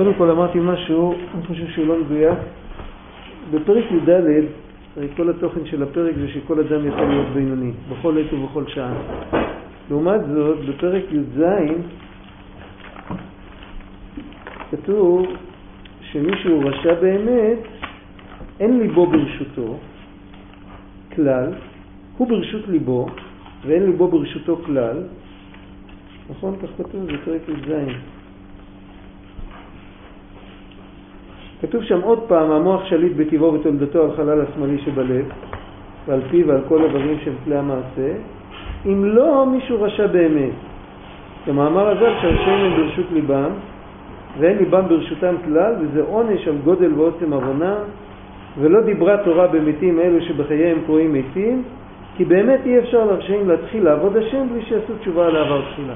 קודם כל אמרתי משהו, אני חושב שהוא לא מדויק. בפרק י"ד, הרי כל התוכן של הפרק זה שכל אדם יכול להיות בינוני, בכל עת ובכל שעה. לעומת זאת, בפרק י"ז כתוב שמישהו רשע באמת, אין ליבו ברשותו כלל, הוא ברשות ליבו ואין ליבו ברשותו כלל, נכון? כך כתוב בפרק י"ז. כתוב שם עוד פעם, המוח שליט בטבעו ותולדתו על חלל השמאלי שבלב, ועל פיו ועל כל איברים של כלי המעשה, אם לא מישהו רשע באמת. כמאמר הזל שהרשעים הם ברשות ליבם, ואין ליבם ברשותם כלל, וזה עונש על גודל ועוצם עוונה, ולא דיברה תורה במתים אלו שבחייהם קרואים מתים, כי באמת אי אפשר לרשעים להתחיל לעבוד השם בלי שיעשו תשובה על העבר תחילה.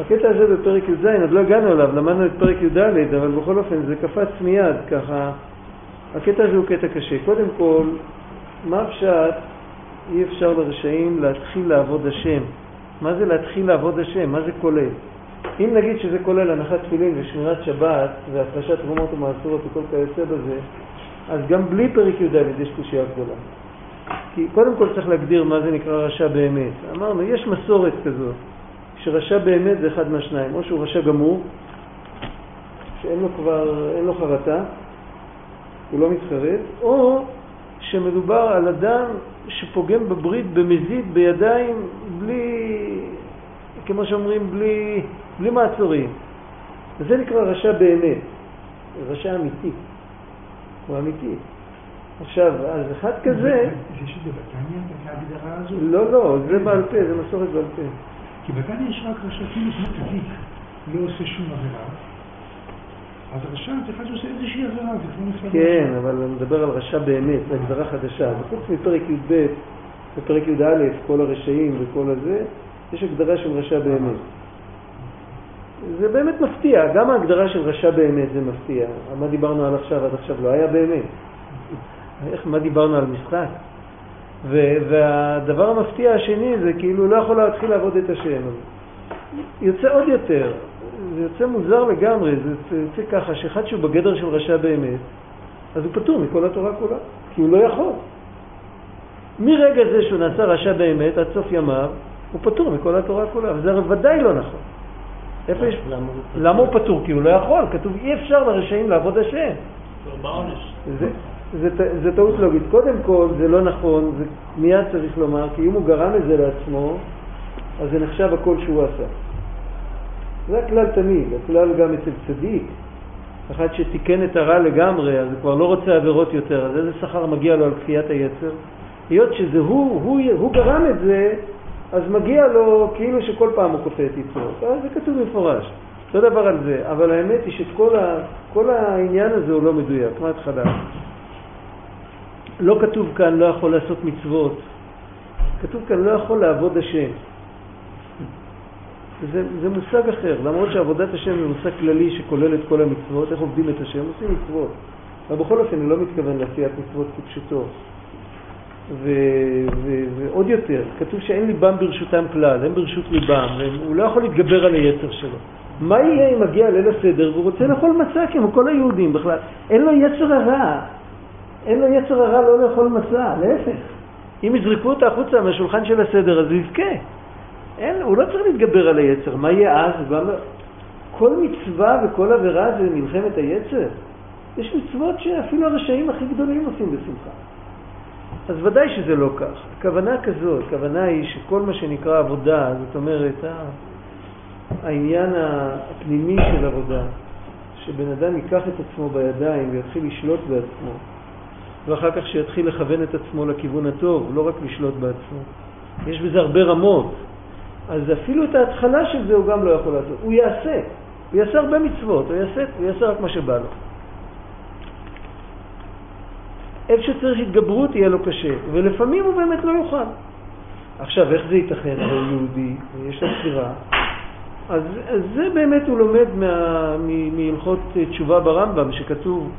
הקטע הזה בפרק י"ז, עוד לא הגענו אליו, למדנו את פרק י"ד, אבל בכל אופן זה קפץ מיד ככה. הקטע הזה הוא קטע קשה. קודם כל, מה פשט אי אפשר לרשעים להתחיל לעבוד השם? מה זה להתחיל לעבוד השם? מה זה כולל? אם נגיד שזה כולל הנחת תפילין ושמירת שבת והפרשת תרומות ומעשרות וכל כיוצא בזה, אז גם בלי פרק י"ד יש קושייה גדולה. כי קודם כל צריך להגדיר מה זה נקרא רשע באמת. אמרנו, יש מסורת כזאת. שרשע באמת זה אחד מהשניים, או שהוא רשע גמור, שאין לו כבר, אין לו חרטה, הוא לא מתחרט, או שמדובר על אדם שפוגם בברית במזיד בידיים בלי, כמו שאומרים, בלי, בלי מעצורים. וזה נקרא רשע באמת, רשע אמיתי, הוא אמיתי. עכשיו, אז אחד כזה... יש את זה בתניא, את ההגדרה הזו? לא, לא, זה בעל פה, זה מסורת בעל פה. כי בתניא יש רק רשע כאילו כמו תזיק, לא עושה שום עבירה. אז רשע זה אחד שעושה איזושהי עבירה, זה כמו נפרד. כן, אבל אני מדבר על רשע באמת, זו הגדרה חדשה. וחוץ מפרק י"ב ופרק י"א, כל הרשעים וכל הזה, יש הגדרה של רשע באמת. זה באמת מפתיע, גם ההגדרה של רשע באמת זה מפתיע. מה דיברנו על עכשיו עד עכשיו לא היה באמת. איך, מה דיברנו על משחק? והדבר המפתיע השני זה כאילו לא יכול להתחיל לעבוד את השם. יוצא עוד יותר, זה יוצא מוזר לגמרי, זה יוצא ככה שאחד שהוא בגדר של רשע באמת, אז הוא פטור מכל התורה כולה, כי הוא לא יכול. מרגע זה שהוא נעשה רשע באמת עד סוף ימיו, הוא פטור מכל התורה כולה, וזה ודאי לא נכון. איפה יש... למה הוא פטור? כי הוא לא יכול, כתוב אי אפשר לרשעים לעבוד השם. זה, זה, זה טעות לוגית. קודם כל, זה לא נכון, זה מיד צריך לומר, כי אם הוא גרם את זה לעצמו, אז זה נחשב הכל שהוא עשה. זה הכלל תמיד, הכלל גם אצל צדיק. אחד שתיקן את הרע לגמרי, אז הוא כבר לא רוצה עבירות יותר, אז איזה שכר מגיע לו על כפיית היצר? היות שזה הוא, הוא, הוא גרם את זה, אז מגיע לו כאילו שכל פעם הוא כופה את יצרו. זה כתוב במפורש. אותו דבר על זה, אבל האמת היא שכל העניין הזה הוא לא מדויק, מההתחלה. לא כתוב כאן לא יכול לעשות מצוות, כתוב כאן לא יכול לעבוד השם. זה, זה מושג אחר, למרות שעבודת השם זה מושג כללי שכולל את כל המצוות, איך עובדים את השם, עושים מצוות. אבל בכל אופן אני לא מתכוון לעשיית מצוות כפשוטו. ו, ו, ועוד יותר, כתוב שאין ליבם ברשותם כלל, הם ברשות ליבם, הוא לא יכול להתגבר על היצר שלו. מה יהיה אם מגיע ליל הסדר והוא רוצה לאכול מצה כמו כל היהודים בכלל? אין לו יצר הרע, אין לו יצר הרע לא לאכול מצה, להפך. אם יזרקו אותה החוצה מהשולחן של הסדר, אז הוא יבכה. אין, הוא לא צריך להתגבר על היצר. מה יהיה אז? כל מצווה וכל עבירה זה מלחמת היצר. יש מצוות שאפילו הרשעים הכי גדולים עושים בשמחה. אז ודאי שזה לא כך. הכוונה כזאת, הכוונה היא שכל מה שנקרא עבודה, זאת אומרת, העניין הפנימי של עבודה, שבן אדם ייקח את עצמו בידיים ויתחיל לשלוט בעצמו, ואחר כך שיתחיל לכוון את עצמו לכיוון הטוב, לא רק לשלוט בעצמו. יש בזה הרבה רמות. אז אפילו את ההתחלה של זה הוא גם לא יכול לעשות. הוא יעשה. הוא יעשה הרבה מצוות, הוא יעשה, הוא יעשה רק מה שבא לו. איפה שצריך התגברות יהיה לו קשה, ולפעמים הוא באמת לא יוכל. עכשיו, איך זה ייתכן? הרי יהודי, יש לו בחירה. אז, אז זה באמת הוא לומד מהלכות תשובה ברמב"ם, שכתוב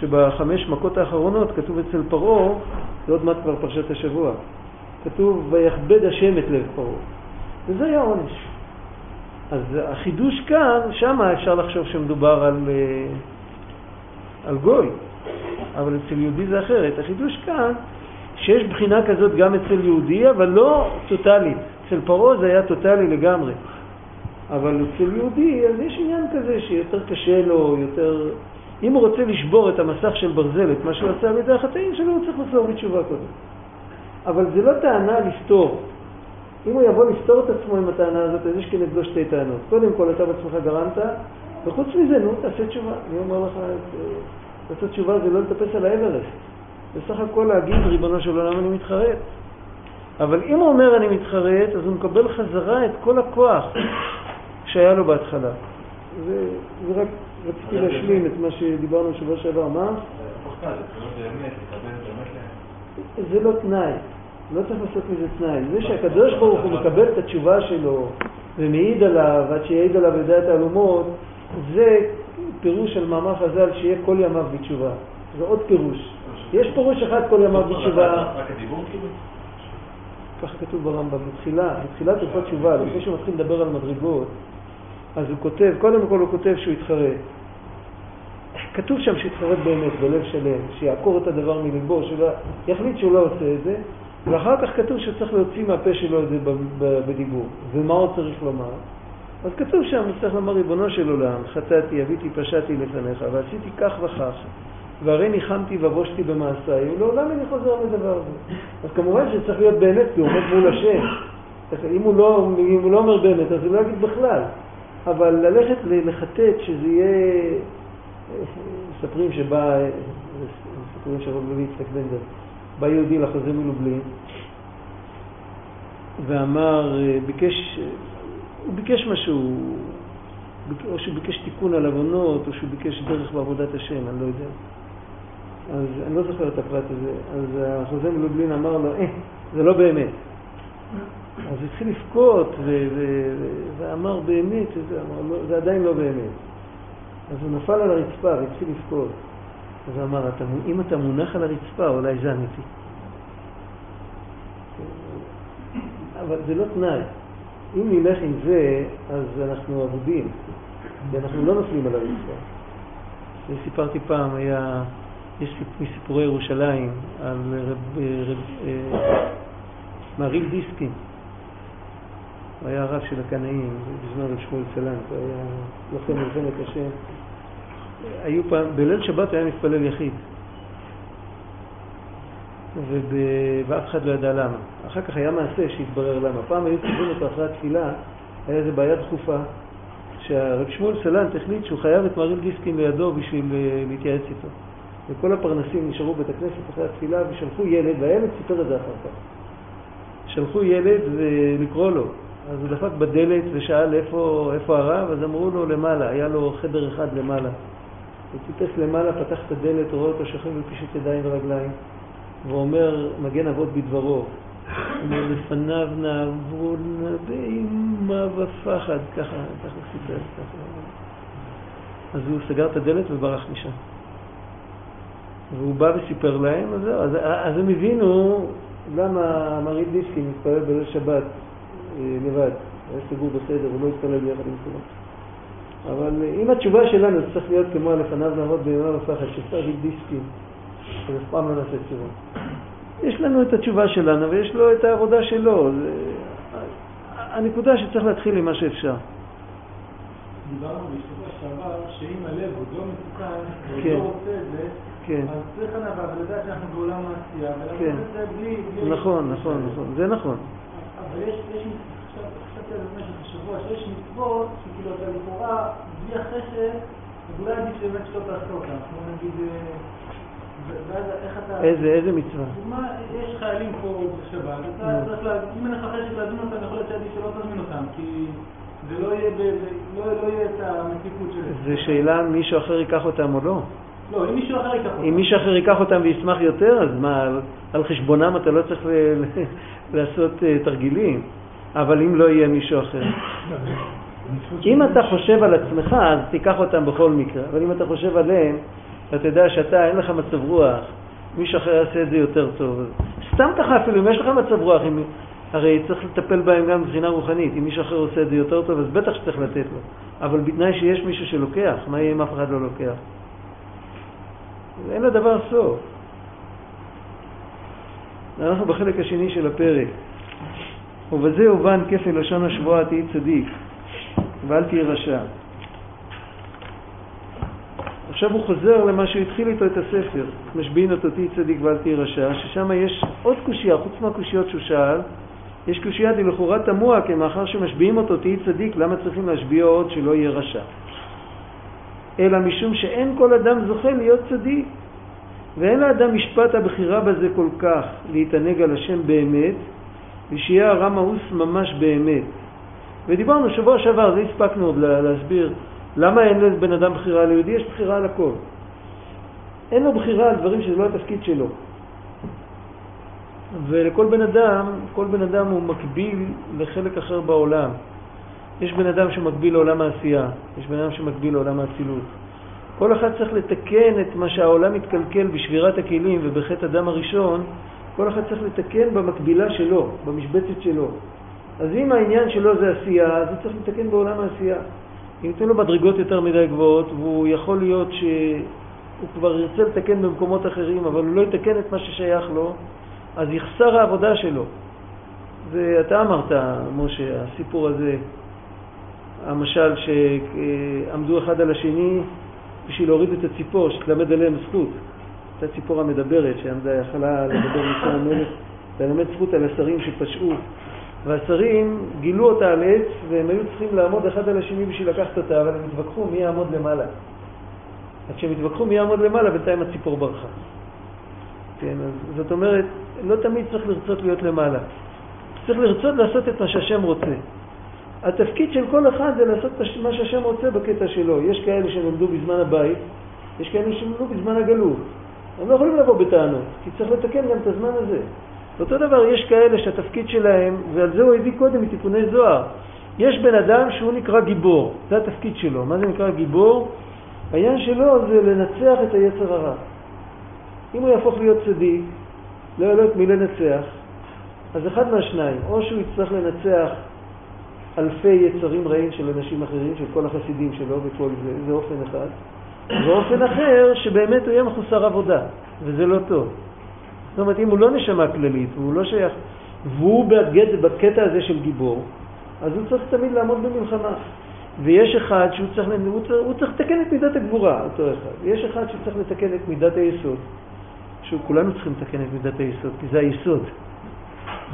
שבחמש מכות האחרונות כתוב אצל פרעה, זה עוד מעט כבר פרשת השבוע, כתוב ויכבד השם את לב פרעה, וזה היה עונש. אז החידוש כאן, שם אפשר לחשוב שמדובר על, אה, על גוי, אבל אצל יהודי זה אחרת. החידוש כאן, שיש בחינה כזאת גם אצל יהודי, אבל לא טוטאלית. אצל פרעה זה היה טוטאלי לגמרי. אבל אצל יהודי, אז יש עניין כזה שיותר קשה לו, יותר... אם הוא רוצה לשבור את המסך של ברזל, את מה שהוא עשה על ידי החטאים שלו, הוא צריך לחזור בתשובה קודם. אבל זה לא טענה לפתור. אם הוא יבוא לפתור את עצמו עם הטענה הזאת, אז יש כנגדו שתי טענות. קודם כל, אתה בעצמך גרמת, וחוץ מזה, נו, תעשה תשובה. אני אומר לך, לעשות תשובה זה לא לטפס על האברסט. בסך הכל להגיד, ריבונו של עולם, אני מתחרט. אבל אם הוא אומר אני מתחרט, אז הוא מקבל חזרה את כל הכוח שהיה לו בהתחלה. זה, זה רק רציתי להשלים את מה שדיברנו בשבוע שעבר. מה? זה לא תנאי. לא צריך לעשות מזה תנאי. זה שהקדוש ברוך הוא מקבל את התשובה שלו ומעיד עליו, עד שיעיד עליו לדעת תעלומות, זה פירוש של מאמר חז"ל שיהיה כל ימיו בתשובה. זה עוד פירוש. יש פירוש אחד כל ימיו בתשובה. כאילו? ככה כתוב ברמב"ם, בתחילה, בתחילת הלכות תשובה, לפני שהוא מתחיל לדבר על מדרגות, אז הוא כותב, קודם כל הוא כותב שהוא יתחרט. כתוב שם שיתחרט באמת, בלב שלם, שיעקור את הדבר מליבו, שלא, יחליט שהוא לא עושה את זה, ואחר כך כתוב שצריך להוציא מהפה שלו את זה בדיבור. ומה הוא צריך לומר? אז כתוב שם, צריך לומר, ריבונו של עולם, חטאתי, אביתי, פשעתי לפניך, ועשיתי כך וכך, והרי ניחמתי ובושתי במעשיי, ולעולם איני חוזר לדבר הזה. אז כמובן שצריך להיות באמת, כי הוא עומד מול השם. אם הוא לא, אם הוא לא אומר באמת, אז הוא לא יגיד בכלל. אבל ללכת לחטט, שזה יהיה... מספרים שבא, מספרים של רבי יצחק בנדר, בא יהודי לחוזה מלובלין, ואמר, ביקש, הוא ביקש משהו, או שהוא ביקש תיקון על עוונות, או שהוא ביקש דרך בעבודת השם, אני לא יודע. אז אני לא זוכר את הפרט הזה. אז החוזה מלובלין אמר לו, אה, זה לא באמת. אז התחיל לבכות ואמר באמת, לא, זה עדיין לא באמת. אז הוא נפל על הרצפה והתחיל לבכות. אז הוא אמר, אם אתה מונח על הרצפה, אולי זה אמיתי. אבל זה לא תנאי. אם נלך עם זה, אז אנחנו אבודים, ואנחנו לא נופלים על הרצפה. סיפרתי פעם, היה, יש מסיפורי ירושלים על רב, רב, אה, מעריל דיסקין. הוא היה הרב של הקנאים, בזמן רב שמואל סלנט, הוא היה לוחם מלחמת השם. היו פעם, בליל שבת היה מתפלל יחיד. וב... ואף אחד לא ידע למה. אחר כך היה מעשה שהתברר למה. פעם היו ציווים אותו אחרי התפילה, היה איזו בעיה דחופה, שהרב שמואל סלנט החליט שהוא חייב את מריל גיסקין לידו בשביל אה, להתייעץ איתו. וכל הפרנסים נשארו בבית הכנסת אחרי התפילה ושלחו ילד, והילד סיפר את זה אחר כך. שלחו ילד לקרוא לו. אז הוא דפק בדלת ושאל איפה, איפה הרב, אז אמרו לו למעלה, היה לו חדר אחד למעלה. הוא טיפס למעלה, פתח את הדלת, רואה אותו שוכב בפישוט ידיים ורגליים, ואומר, מגן אבות בדברו, אומר, לפניו נעברו באימה ופחד, ככה, ככה סיפר, ככה. אז הוא סגר את הדלת וברח משם. והוא בא וסיפר להם, אז זהו, אז, אז הם הבינו למה מרית דיסקי מתפלל בליל שבת לבד, היה סגור בסדר, הוא לא התפלל ביחד עם כולם. אבל אם התשובה שלנו צריך להיות כמו לפניו לעמוד באימה ופחד, שצריך דיסקי, אז אף פעם לא נעשה תשובה. יש לנו את התשובה שלנו ויש לו את העבודה שלו. הנקודה שצריך להתחיל עם מה שאפשר. דיברנו בשבוע שעבר שאם הלב עוד לא מתוקן, הוא כן. לא רוצה את זה, כן. אז צריך לדעת שאנחנו בעולם העשייה, ולעשות כן. את זה בלי... נכון, נכון, נכון, זה נכון. אבל יש, חשבתי על זה במשך השבוע, שיש מצוות שכאילו אתה לכאורה, בלי החסד, אז אולי עדיף באמת שלא תעשה אותם. כמו נגיד... אה, איזה, איזה מצווה? דוגמה, יש חיילים פה בשבת, אתה צריך להגיד, אם אין לך חשק להזמין אותם, יכול להיות שעדיף שלא תזמין אותם, כי זה לא יהיה, לא, לא יהיה את המתיקות שלהם. זה שאלה אם מישהו אחר ייקח אותם או לא. לא, אם מישהו אחר ייקח אותם. אם מישהו אחר ייקח אותם וישמח יותר, אז מה, על חשבונם אתה לא צריך לעשות אה, תרגילים. אבל אם לא יהיה מישהו אחר. אם אתה חושב על עצמך, אז תיקח אותם בכל מקרה. אבל אם אתה חושב עליהם, אתה יודע שאתה, אין לך מצב רוח, מישהו אחר יעשה את זה יותר טוב. סתם ככה אפילו, אם יש לך מצב רוח, אם, הרי צריך לטפל בהם גם מבחינה רוחנית. אם מישהו אחר עושה את זה יותר טוב, אז בטח שצריך לתת לו. אבל בתנאי שיש מישהו שלוקח, מה יהיה אם אף אחד לא לוקח? אין לדבר סוף. אנחנו בחלק השני של הפרק. ובזה הובן כפל לשון השבועה תהי צדיק ואל תהי רשע. עכשיו הוא חוזר למה שהוא התחיל איתו את הספר, משביעין אותו תהי צדיק ואל תהי רשע, ששם יש עוד קושייה, חוץ מהקושיות שהוא שאל, יש קושייה דלכאורה תמוה, כי מאחר שמשביעים אותו תהי צדיק, למה צריכים להשביע עוד שלא יהיה רשע? אלא משום שאין כל אדם זוכה להיות צדיק, ואין לאדם משפט הבחירה בזה כל כך, להתענג על השם באמת, ושיהיה הרע מאוס ממש באמת. ודיברנו שבוע שעבר, זה הספקנו עוד להסביר, למה אין לבן אדם בחירה? ליהודי יש בחירה על הכל. אין לו בחירה על דברים שזה לא התפקיד שלו. ולכל בן אדם, כל בן אדם הוא מקביל לחלק אחר בעולם. יש בן אדם שמקביל לעולם העשייה, יש בן אדם שמקביל לעולם האצילות. כל אחד צריך לתקן את מה שהעולם מתקלקל בשבירת הכלים ובחטא הדם הראשון, כל אחד צריך לתקן במקבילה שלו, במשבצת שלו. אז אם העניין שלו זה עשייה, אז הוא צריך לתקן בעולם העשייה. אם ייתן לו מדרגות יותר מדי גבוהות, והוא יכול להיות שהוא כבר ירצה לתקן במקומות אחרים, אבל הוא לא יתקן את מה ששייך לו, אז יחסר העבודה שלו. ואתה אמרת, משה, הסיפור הזה, המשל שעמדו אחד על השני בשביל להוריד את הציפור, שתלמד עליהם זכות. הייתה ציפור המדברת שעמדה, יכלה לדבר לפני המלך, ללמד זכות על השרים שפשעו. והשרים גילו אותה על עץ, והם היו צריכים לעמוד אחד על השני בשביל לקחת אותה, אבל הם התווכחו מי יעמוד למעלה. אז כשהם התווכחו מי יעמוד למעלה, בינתיים הציפור ברחה. כן, אז זאת אומרת, לא תמיד צריך לרצות להיות למעלה. צריך לרצות לעשות את מה שהשם רוצה. התפקיד של כל אחד זה לעשות מה שהשם רוצה בקטע שלו. יש כאלה שנולדו בזמן הבית, יש כאלה שנולדו בזמן הגלות. הם לא יכולים לבוא בטענות, כי צריך לתקן גם את הזמן הזה. אותו דבר, יש כאלה שהתפקיד שלהם, ועל זה הוא הביא קודם מתיקוני זוהר, יש בן אדם שהוא נקרא גיבור, זה התפקיד שלו. מה זה נקרא גיבור? העניין שלו זה לנצח את היצר הרע. אם הוא יהפוך להיות צדיק, לא יהיה לו את מי לנצח, אז אחד מהשניים, או שהוא יצטרך לנצח אלפי יצרים רעים של אנשים אחרים, של כל החסידים שלו וכל זה, זה אופן אחד, ואופן אחר שבאמת הוא יהיה מחוסר עבודה, וזה לא טוב. זאת אומרת, אם הוא לא נשמה כללית, והוא לא שייך, והוא בגד, בקטע הזה של גיבור, אז הוא צריך תמיד לעמוד במלחמה. ויש אחד שהוא צריך, הוא צריך, הוא צריך לתקן את מידת הגבורה, אותו אחד. ויש אחד שצריך לתקן את מידת היסוד. שכולנו צריכים לתקן את מידת היסוד, כי זה היסוד.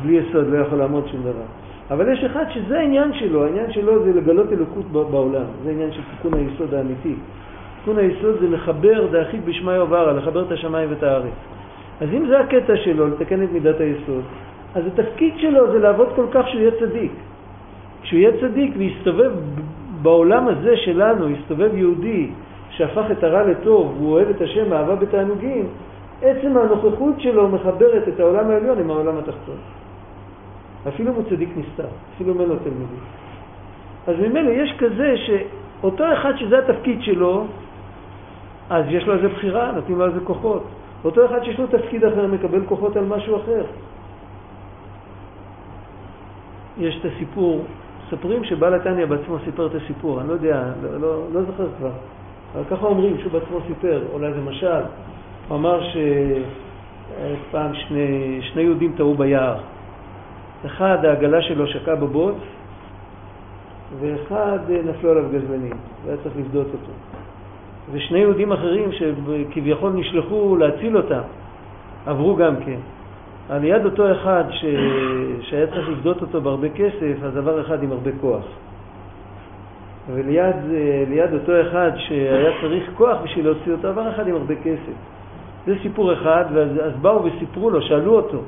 בלי יסוד לא יכול לעמוד שום דבר. אבל יש אחד שזה העניין שלו, העניין שלו זה לגלות אלוקות בעולם, זה העניין של תיקון היסוד האמיתי. תיקון היסוד זה לחבר דאחיד בשמיא ובערה, לחבר את השמיים ואת הארץ. אז אם זה הקטע שלו, לתקן את מידת היסוד, אז התפקיד שלו זה לעבוד כל כך שהוא יהיה צדיק. כשהוא יהיה צדיק ויסתובב בעולם הזה שלנו, יסתובב יהודי שהפך את הרע לטוב, והוא אוהב את השם אהבה בתענוגים, עצם הנוכחות שלו מחברת את העולם העליון עם העולם התחתון. אפילו אם הוא צדיק נסתר, אפילו אם אין לו תלמידים. אז ממילא יש כזה שאותו אחד שזה התפקיד שלו, אז יש לו איזה בחירה, נותנים לו איזה כוחות. אותו אחד שיש לו תפקיד אחר מקבל כוחות על משהו אחר. יש את הסיפור, מספרים שבעל התניא בעצמו סיפר את הסיפור, אני לא יודע, לא, לא, לא זוכר כבר, אבל ככה אומרים שהוא בעצמו סיפר, אולי זה משל. הוא אמר שפעם שני, שני יהודים טעו ביער. אחד, העגלה שלו שקעה בבוץ, ואחד נפלו עליו גזלנים, והיה צריך לבדות אותו. ושני יהודים אחרים שכביכול נשלחו להציל אותם, עברו גם כן. על יד אותו אחד ש... שהיה צריך לבדות אותו בהרבה כסף, אז עבר אחד עם הרבה כוח. וליד אותו אחד שהיה צריך כוח בשביל להוציא אותו, עבר אחד עם הרבה כסף. זה סיפור אחד, ואז באו וסיפרו לו, שאלו אותו,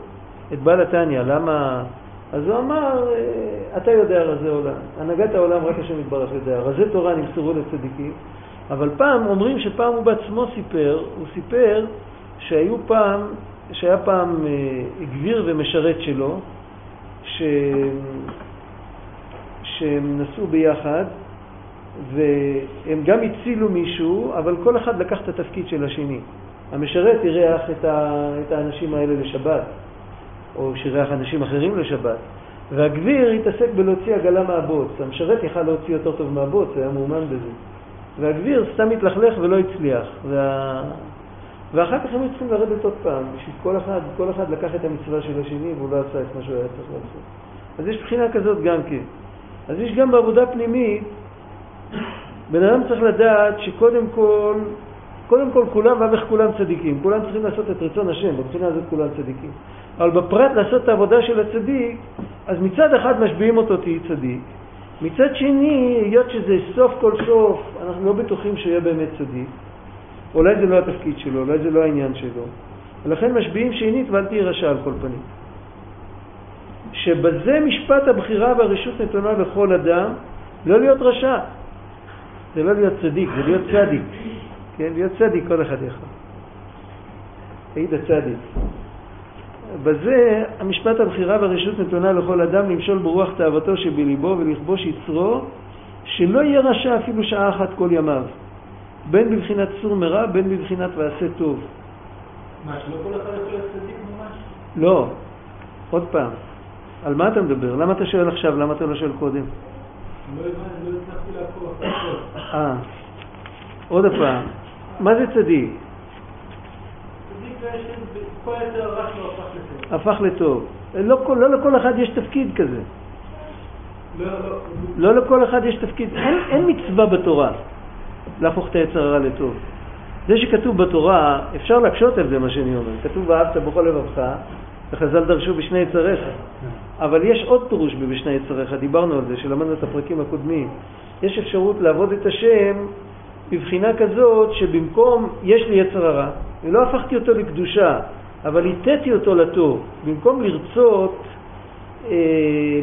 את בעל התניא, למה... אז הוא אמר, אתה יודע רזי עולם, הנהגת העולם רק השם יתברך יודע, רזי תורה נמסרו לצדיקים, אבל פעם, אומרים שפעם הוא בעצמו סיפר, הוא סיפר שהיו פעם, שהיה פעם אה, גביר ומשרת שלו, ש... שהם נסעו ביחד, והם גם הצילו מישהו, אבל כל אחד לקח את התפקיד של השני. המשרת אירח את, ה... את האנשים האלה לשבת, או שאירח אנשים אחרים לשבת, והגביר התעסק בלהוציא עגלה מהבוץ. המשרת יכל להוציא יותר טוב מהבוץ, היה מאומן בזה. והגביר סתם התלכלך ולא הצליח. וה... ואחר כך הם היו צריכים לרדת עוד פעם, בשביל כל אחד, כל אחד לקח את המצווה של השני והוא לא עשה את מה שהוא היה צריך לעשות. אז יש בחינה כזאת גם כן. אז יש גם בעבודה פנימית, בן אדם צריך לדעת שקודם כל, קודם כל כולם, ואיך כולם צדיקים. כולם צריכים לעשות את רצון השם, בבחינה הזאת כולם צדיקים. אבל בפרט לעשות את העבודה של הצדיק, אז מצד אחד משביעים אותו תהי צדיק, מצד שני, היות שזה סוף כל סוף, אנחנו לא בטוחים שהוא יהיה באמת צדיק, אולי זה לא התפקיד שלו, אולי זה לא העניין שלו, ולכן משביעים שנית ואל תהי רשע על כל פנים. שבזה משפט הבחירה והרשות נתונה לכל אדם, לא להיות רשע, זה לא להיות צדיק, זה להיות צדיק, כן? להיות צדיק כל אחד יכול. היית צדיק. בזה המשפט הבחירה והרשות נתונה לכל אדם למשול ברוח תאוותו שבליבו ולכבוש יצרו, שלא יהיה רשע אפילו שעה אחת כל ימיו, בין בבחינת סור מרע, בין בבחינת ועשה טוב. מה, שלא כל אחד יכול להיות צדיק ממש? לא. עוד פעם, על מה אתה מדבר? למה אתה שואל עכשיו? למה אתה לא שואל קודם? לא לא. אה, עוד פעם, מה זה צדיק? הפך לטוב. לא, לא לכל אחד יש תפקיד כזה. לא, לא. לא לכל אחד יש תפקיד. אין, אין מצווה בתורה להפוך את היצר הרע לטוב. זה שכתוב בתורה, אפשר להקשות על זה מה שאני אומר. כתוב ואהבת בכל לבבך, וחז"ל דרשו בשני יצריך. אבל יש עוד פירוש בבשני יצריך, דיברנו על זה, שלמדנו את הפרקים הקודמים. יש אפשרות לעבוד את השם בבחינה כזאת שבמקום יש לי יצר הרע, ולא הפכתי אותו לקדושה, אבל הטאתי אותו לטוב. במקום לרצות, אה,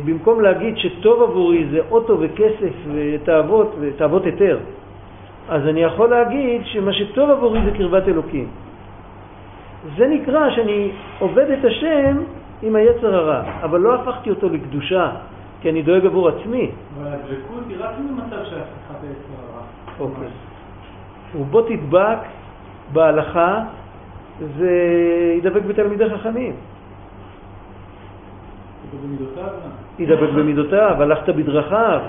במקום להגיד שטוב עבורי זה אוטו וכסף ותאוות, ותאוות היתר, אז אני יכול להגיד שמה שטוב עבורי זה קרבת אלוקים. זה נקרא שאני עובד את השם עם היצר הרע, אבל לא הפכתי אותו לקדושה, כי אני דואג עבור עצמי. אבל הדבקות היא רק במצב של הפכת היצר הרע. אוקיי. ובוא תדבק בהלכה וידבק בתלמידי חכמים. ידבק במידותיו, הלכת בדרכיו.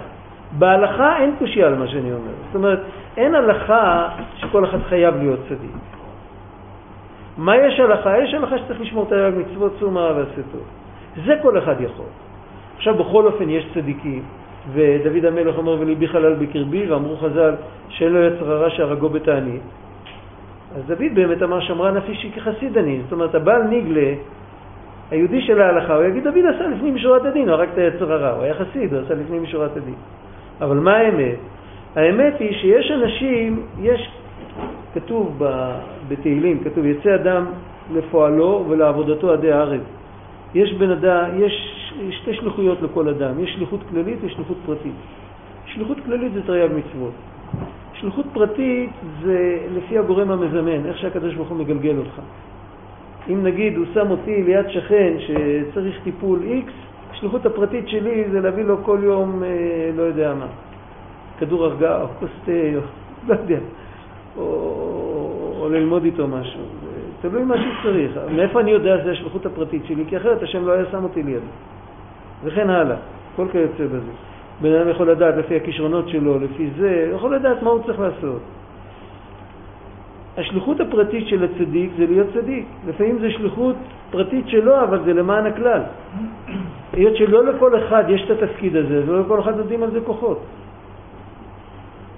בהלכה אין קושייה על מה שאני אומר. זאת אומרת, אין הלכה שכל אחד חייב להיות צדיק. מה יש הלכה? יש הלכה שצריך לשמור את היד מצוות מרע ועשה טוב. זה כל אחד יכול. עכשיו בכל אופן יש צדיקים, ודוד המלך אומר וליבי חלל בקרבי, ואמרו חז"ל שאין לו יצר הרע שהרגו בתענית. אז דוד באמת אמר שמרן נפישי כחסיד אני. זאת אומרת, הבעל ניגלה, היהודי של ההלכה, הוא יגיד דוד עשה לפני משורת הדין, הוא הרג את היצר הרע, הוא היה חסיד, הוא עשה לפני משורת הדין. אבל מה האמת? האמת היא שיש אנשים, יש, כתוב בתהילים, כתוב יצא אדם לפועלו ולעבודתו עדי הארץ. יש בן אדם, יש שתי שליחויות לכל אדם, יש שליחות כללית ושליחות פרטית. שליחות כללית זה תרי"ג מצוות. שליחות פרטית זה לפי הגורם המזמן, איך שהקדוש ברוך הוא מגלגל אותך. אם נגיד הוא שם אותי ליד שכן שצריך טיפול X, השליחות הפרטית שלי זה להביא לו כל יום, אה, לא יודע מה, כדור הרגעה או כוס תה, או לא יודע, או, או ללמוד איתו משהו. תלוי מה שצריך. מאיפה אני יודע שזה השליחות הפרטית שלי? כי אחרת השם לא היה שם אותי לידו. וכן הלאה, כל כיוצא בזה. בן אדם יכול לדעת לפי הכישרונות שלו, לפי זה, הוא יכול לדעת מה הוא צריך לעשות. השליחות הפרטית של הצדיק זה להיות צדיק. לפעמים זה שליחות פרטית שלו, אבל זה למען הכלל. היות שלא לכל אחד יש את התפקיד הזה, ולא לכל אחד יודעים על זה כוחות.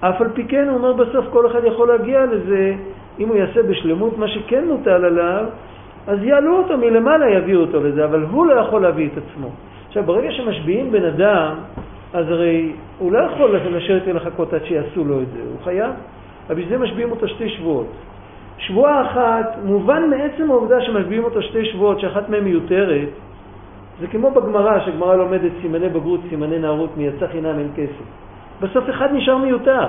אף על פי כן, הוא אומר בסוף, כל אחד יכול להגיע לזה, אם הוא יעשה בשלמות מה שכן מוטל עליו, אז יעלו אותו מלמעלה, יביאו אותו לזה, אבל הוא לא יכול להביא את עצמו. עכשיו, ברגע שמשביעים בן אדם, אז הרי הוא לא יכול לשבת ולחכות עד שיעשו לו את זה, הוא חייב. אבל בשביל זה משביעים אותו שתי שבועות. שבועה אחת, מובן מעצם העובדה שמשביעים אותו שתי שבועות, שאחת מהן מיותרת, זה כמו בגמרא, שהגמרא לומדת סימני בגרות, סימני נערות, מיצא חינם אין כסף. בסוף אחד נשאר מיותר.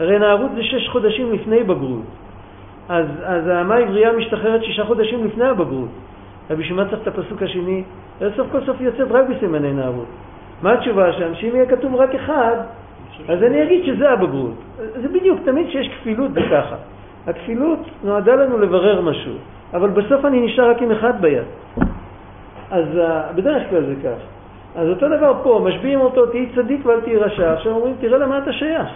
הרי נערות זה שש חודשים לפני בגרות. אז, אז האמה העברייה משתחררת שישה חודשים לפני הבגרות. אבל בשביל מה צריך את הפסוק השני? סוף כל סוף יוצאת רק בסימני נערות. מה התשובה שם? שאם יהיה כתוב רק אחד, אז אני אגיד שזה הבגרות. זה בדיוק, תמיד כשיש כפילות זה ככה. הכפילות נועדה לנו לברר משהו, אבל בסוף אני נשאר רק עם אחד ביד. אז בדרך כלל זה כך. אז אותו דבר פה, משביעים אותו, תהי צדיק ואל תהי רשע. עכשיו אומרים, תראה למה אתה שייך.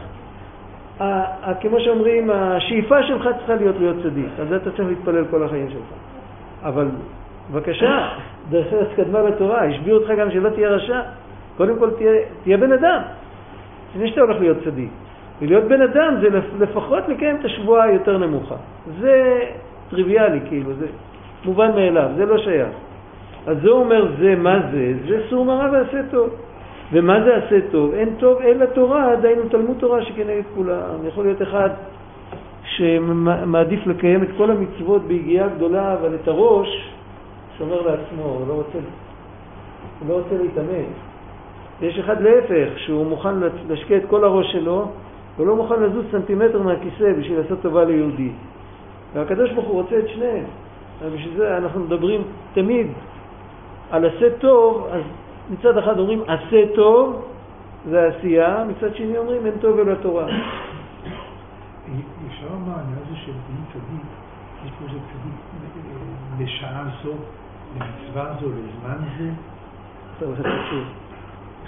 כמו שאומרים, השאיפה שלך צריכה להיות להיות צדיק, על זה אתה צריך להתפלל כל החיים שלך. אבל בבקשה, דרך ארץ קדמה לתורה, השביעו אותך גם שלא תהיה רשע. קודם כל תהיה, תהיה בן אדם, לפני שאתה הולך להיות צדיק. ולהיות בן אדם זה לפחות לקיים את השבועה היותר נמוכה. זה טריוויאלי, כאילו, זה מובן מאליו, זה לא שייך. אז זה אומר, זה מה זה? זה סור מרע ועשה טוב. ומה זה עשה טוב? אין טוב אלא תורה, דהיינו תלמוד תורה שכנגד כולם. יכול להיות אחד שמעדיף לקיים את כל המצוות ביגיעה גדולה, אבל את הראש שומר לעצמו, הוא לא רוצה, לא רוצה להתאמץ. ויש אחד להפך, שהוא מוכן להשקיע את כל הראש שלו, הוא לא מוכן לזוז סנטימטר מהכיסא בשביל לעשות טובה ליהודי. והקדוש ברוך הוא רוצה את שניהם. ובשביל זה אנחנו מדברים תמיד על עשה טוב, אז מצד אחד אומרים עשה טוב, זה עשייה, מצד שני אומרים אין טוב אלא תורה. אפשר לומר, העניין הזה של דין צדיק, יש פה איזה צדיק לשעה זו, למצווה זו, לזמן זה. טוב, חשוב.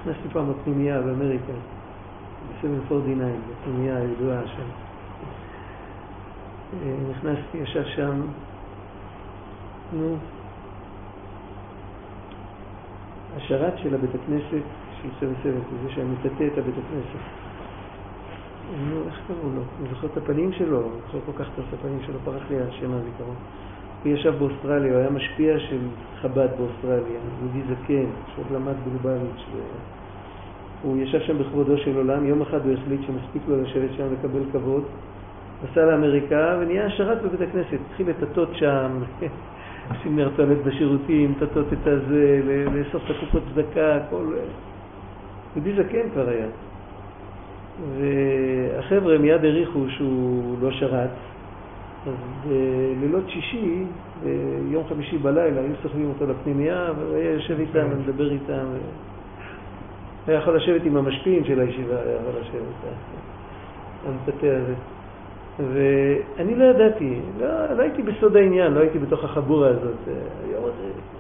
נכנסתי פעם לפנימייה באמריקה, ב-749, בפנימייה הידועה שם. אה, נכנסתי, ישב שם, נו, השרת של הבית הכנסת של 77, זה שמטאטא את הבית הכנסת. נו, איך קראו לו? אני זוכר את הפנים שלו, אני זוכר כל כך את הפנים שלו, פרח לי השם הזיכרון. הוא ישב באוסטרליה, הוא היה משפיע של חב"ד באוסטרליה, יהודי זקן, שעוד למד בלובביץ'. הוא ישב שם בכבודו של עולם, יום אחד הוא החליט שמספיק לו לשבת שם ולקבל כבוד, נסע לאמריקה ונהיה שרת בבית הכנסת, התחיל לטטות שם, עושים מהרטלת בשירותים, טטות את הזה, לאסוף את הקופות צדקה, הכל... יהודי זקן כבר היה. והחבר'ה מיד העריכו שהוא לא שרת, אז בלילות שישי, ביום חמישי בלילה, היו סוחבים אותו לפנימייה, והוא היה יושב איתם ומדבר איתם. היה יכול לשבת עם המשפיעים של הישיבה, היה יכול לשבת, המטאטא הזה. ואני לא ידעתי, לא, לא הייתי בסוד העניין, לא הייתי בתוך החבורה הזאת.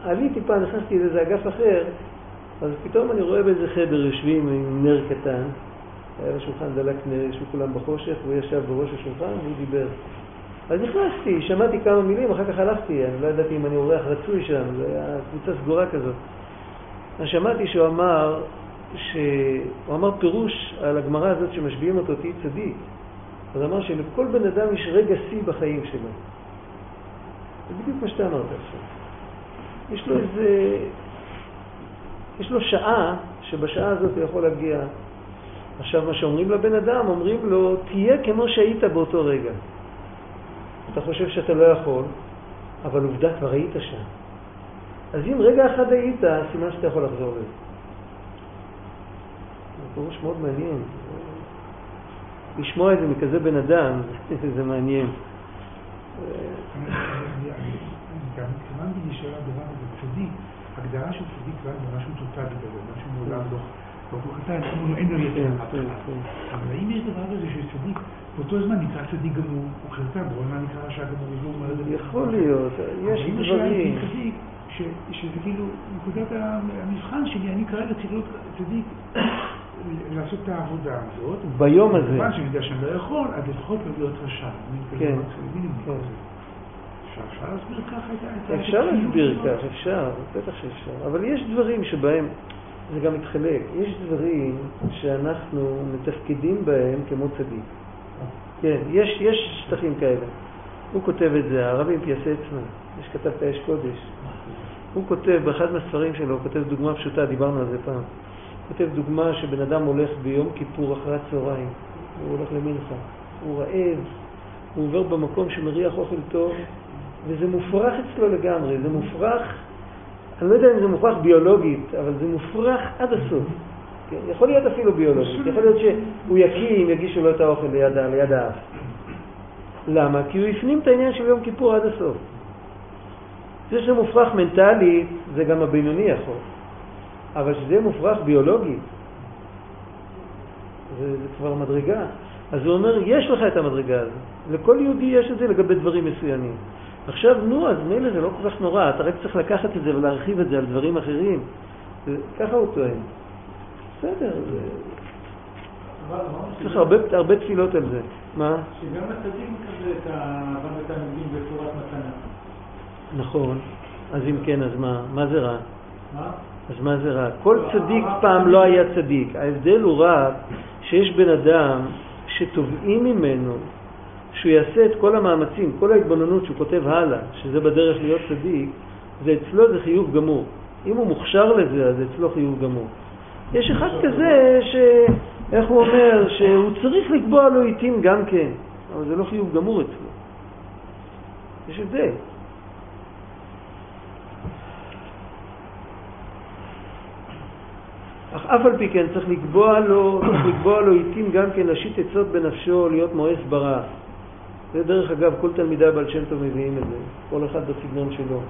עליתי פעם, נכנסתי לאיזה אגף אחר, אז פתאום אני רואה באיזה חדר יושבים עם נר קטן, היה לשולחן דלק נר, ישבו כולם בחושך, והוא ישב בראש השולחן והוא דיבר. אז נכנסתי, שמעתי כמה מילים, אחר כך הלכתי, אני לא ידעתי אם אני אורח רצוי שם, זו הייתה קבוצה סגורה כזאת. אז שמעתי שהוא אמר, שהוא אמר פירוש על הגמרא הזאת שמשביעים אותו, תהי צדיק. אז אמר שלכל בן אדם יש רגע שיא בחיים שלו. זה בדיוק מה שאתה אמרת עכשיו. יש לו איזה... יש לו שעה, שבשעה הזאת הוא יכול להגיע. עכשיו, מה שאומרים לבן אדם, אומרים לו, תהיה כמו שהיית באותו רגע. אתה חושב שאתה לא יכול, אבל עובדה, כבר היית שם. אז אם רגע אחד היית, סימן שאתה יכול לחזור לזה. זה פירוש מאוד מעניין. לשמוע את זה מכזה בן אדם, זה מעניין. גם התכוונתי לשאול הדבר הזה, צדיק, הגדרה של צדיק זה משהו טוטאלי כזה, משהו מעולם לא... הוא קטן, אין לו יותר אף אחד. אבל האם יש דבר כזה שצדיק, באותו זמן נקרא צדיק גמור, הוא באותו זמן נקרא רשע גמור, יכול להיות, יש דברים. שזה כאילו נקודת המבחן שלי, אני כרגע צריך להיות צדיק לעשות את העבודה הזאת. ביום הזה. כמובן שאני יודע שאני לא יכול, אז לפחות לא להיות רשע. כן. כן. אפשר להסביר ככה. אפשר להסביר כך, אפשר, בטח שאפשר. אבל יש דברים שבהם, זה גם מתחלק, יש דברים שאנחנו מתפקדים בהם כמו צדיק. כן, יש, יש שטחים כאלה. הוא כותב את זה, הרבי פייסצנה, יש כתב את האש קודש. הוא כותב, באחד מהספרים שלו, הוא כותב דוגמה פשוטה, דיברנו על זה פעם. כותב דוגמה שבן אדם הולך ביום כיפור אחרי הצהריים, הוא הולך למנחה, הוא רעב, הוא עובר במקום שמריח אוכל טוב, וזה מופרך אצלו לגמרי, זה מופרך, אני לא יודע אם זה מופרך ביולוגית, אבל זה מופרך עד הסוף. כן? יכול להיות אפילו ביולוגית, יכול להיות שהוא יקים, יגישו לו את האוכל ליד, ליד האף. למה? כי הוא הפנים את העניין של יום כיפור עד הסוף. זה שזה מופרך מנטלית, זה גם הבינוני יכול. אבל שזה מופרך ביולוגית, זה, זה כבר מדרגה. אז הוא אומר, יש לך את המדרגה הזאת. לכל יהודי יש את זה לגבי דברים מסוימים. עכשיו, נו, אז מילא זה לא כל כך נורא, אתה רק צריך לקחת את זה ולהרחיב את זה על דברים אחרים. ככה הוא טוען. בסדר, זה... צריך הרבה, הרבה תפילות על זה. מה? שגם הצדיק מקבל את האהבה ותלמידים בצורת מתנה. נכון. אז אם כן, אז מה? מה זה רע? מה? אז מה זה רע? כל צדיק פעם לא היה צדיק. ההבדל הוא רק שיש בן אדם שתובעים ממנו שהוא יעשה את כל המאמצים, כל ההתבוננות שהוא כותב הלאה, שזה בדרך להיות צדיק, זה אצלו זה חיוב גמור. אם הוא מוכשר לזה, אז אצלו חיוב גמור. יש אחד כזה ש... איך הוא אומר? שהוא צריך לקבוע לו עיתים גם כן, אבל זה לא חיוב גמור אצלו. יש הבדל. אך אף על פי כן צריך לקבוע לו, צריך לקבוע לו עיתים גם כן להשית עצות בנפשו להיות מואס ברע. זה דרך אגב, כל תלמידי הבעל שם טוב מביאים את זה, כל אחד בסגנון שלו.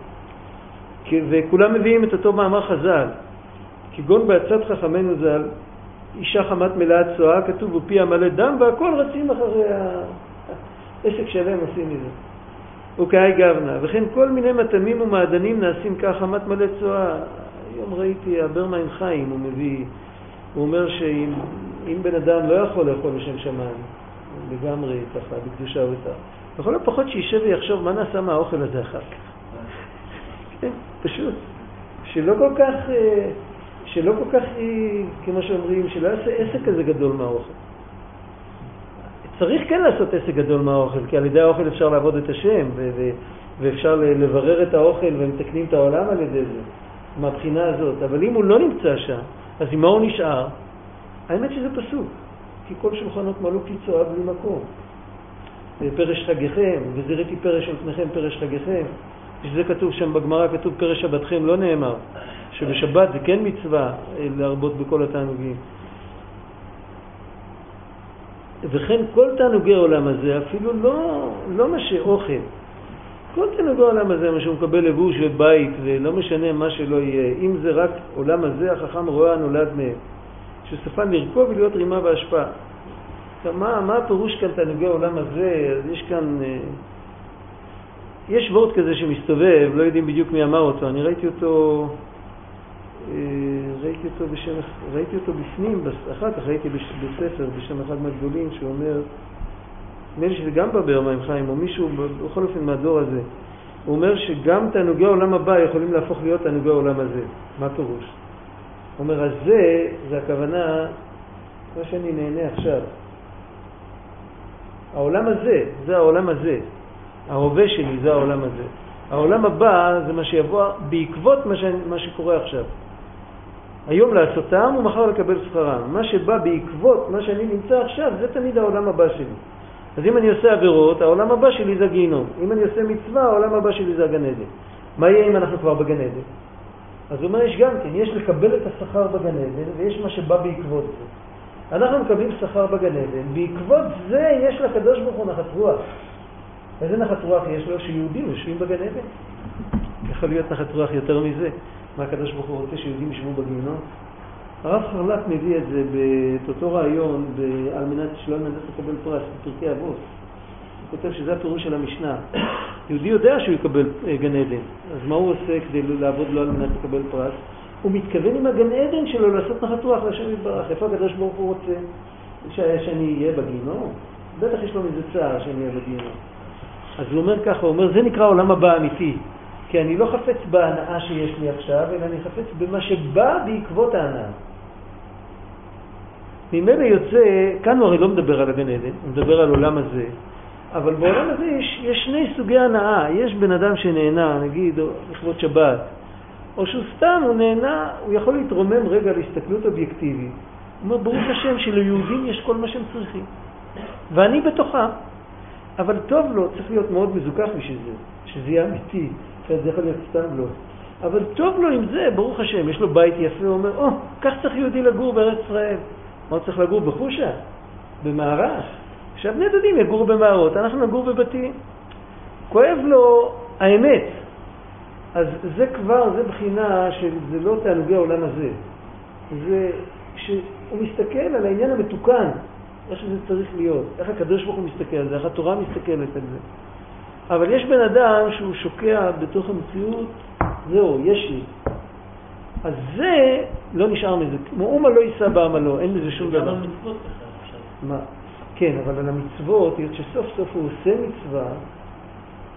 וכולם מביאים את אותו מאמר חז"ל, כגון בעצת חכמינו ז"ל, אישה חמת מלאת צואה, כתוב ופי המלא דם, והכל רצים אחרי העסק שלם עושים מזה. וכאי גבנה, וכן כל מיני מטעמים ומעדנים נעשים כך חמת מלא צואה. היום ראיתי, הברמן חיים, הוא מביא, הוא אומר שאם בן אדם לא יכול לאכול לשם שמיים, לגמרי ככה, בקדושה ובטח, לכל הפחות שישב ויחשוב מה נעשה מהאוכל הזה אחר כך. כן, פשוט. שלא כל כך, אה, שלא כל כך, אה, כמו שאומרים, שלא יעשה עסק כזה גדול מהאוכל. צריך כן לעשות עסק גדול מהאוכל, כי על ידי האוכל אפשר לעבוד את השם, ואפשר לברר את האוכל ומתקנים את העולם על ידי זה. מהבחינה הזאת, אבל אם הוא לא נמצא שם, אז עם מה הוא נשאר? האמת שזה פסוק, כי כל שולחנות מלאו כצועה בלי מקום. פרש חגיכם, וזירתי פרש על פניכם פרש חגיכם. שזה כתוב שם בגמרא, כתוב פרש שבתכם, לא נאמר. שבשבת זה כן מצווה אה, להרבות בכל התענוגים. וכן כל תענוגי העולם הזה, אפילו לא, לא מה שאוכל, כל תנוג העולם הזה, מה שהוא מקבל לבוש ובית, ולא משנה מה שלא יהיה, אם זה רק עולם הזה, החכם רואה הנולד מהם, שסופן לרכוב ולהיות רימה והשפעה. מה, מה הפירוש כאן תענוגי העולם הזה? אז יש כאן, אה, יש וורט כזה שמסתובב, לא יודעים בדיוק מי אמר אותו, אני ראיתי אותו, אה, ראיתי אותו בשם, ראיתי אותו בפנים, אחר כך ראיתי בספר בשם אחד מהגדולים שאומר נדמה לי שזה גם בבר מים חיים, או מישהו, בכל אופן מהדור הזה. הוא אומר שגם תענוגי העולם הבא יכולים להפוך להיות תענוגי העולם הזה. מה פירוש? הוא אומר, הזה, זה הכוונה, מה שאני נהנה עכשיו. העולם הזה, זה העולם הזה. ההווה שלי זה העולם הזה. העולם הבא זה מה שיבוא בעקבות מה, ש... מה שקורה עכשיו. היום לעשותם ומחר לקבל שכרם. מה שבא בעקבות מה שאני נמצא עכשיו, זה תמיד העולם הבא שלי. אז אם אני עושה עבירות, העולם הבא שלי זה גיהינום. אם אני עושה מצווה, העולם הבא שלי זה הגן עדן. מה יהיה אם אנחנו כבר בגן עדן? אז הוא אומר, יש גם כן, יש לקבל את השכר בגן עדן, ויש מה שבא בעקבות זה. אנחנו מקבלים שכר בגן עדן, בעקבות זה יש לקדוש ברוך הוא נחת רוח. איזה נחת רוח יש לו? שיהודים יושבים בגן עדן. יכול להיות נחת רוח יותר מזה. מה הקדוש ברוך הוא רוצה שיהודים ישבו בגיהינום? הרב חרל"פ מביא את זה, את אותו רעיון, על מנת שלא מנסה לקבל פרס, בפרקי אבות. הוא כותב שזה הפירוש של המשנה. יהודי יודע שהוא יקבל אה, גן עדן, אז מה הוא עושה כדי לעבוד לו על מנת לקבל פרס? הוא מתכוון עם הגן עדן שלו לעשות נחת רוח להשם יתברך. איפה הקדוש ברוך הוא רוצה שאני אהיה בגיהנום? בטח יש לו מזה צער שאני אהיה בגיהנום. אז הוא אומר ככה, הוא אומר, זה נקרא עולם הבא אמיתי. כי אני לא חפץ בהנאה שיש לי עכשיו, אלא אני חפץ במה שבא בעקבות ההנאה. ממילא יוצא, כאן הוא הרי לא מדבר על הגן עדן, הוא מדבר על עולם הזה, אבל בעולם הזה יש, יש שני סוגי הנאה. יש בן אדם שנהנה, נגיד, לכבוד שבת, או שהוא סתם, הוא נהנה, הוא יכול להתרומם רגע להסתכלות אובייקטיבית. הוא אומר, ברוך השם שליהודים יש כל מה שהם צריכים, ואני בתוכם. אבל טוב לו, צריך להיות מאוד מזוכח בשביל זה, שזה יהיה אמיתי, זה יכול להיות סתם לא. אבל טוב לו עם זה, ברוך השם, יש לו בית יפה, הוא אומר, או, oh, כך צריך יהודי לגור בארץ ישראל. מה צריך לגור? בחושה? במערך? עכשיו בני דודים יגורו במערות, אנחנו נגור בבתים. כואב לו האמת. אז זה כבר, זה בחינה שזה לא תענוגי העולם הזה. זה שהוא מסתכל על העניין המתוקן, איך שזה צריך להיות, איך הקדוש ברוך הוא מסתכל על זה, איך התורה מסתכלת על זה. אבל יש בן אדם שהוא שוקע בתוך המציאות, זהו, יש לי. אז זה, לא נשאר מזה. מאומה לא יישא בעמלו, אין מזה שום דבר. מה? כן, אבל על המצוות, היות שסוף סוף הוא עושה מצווה,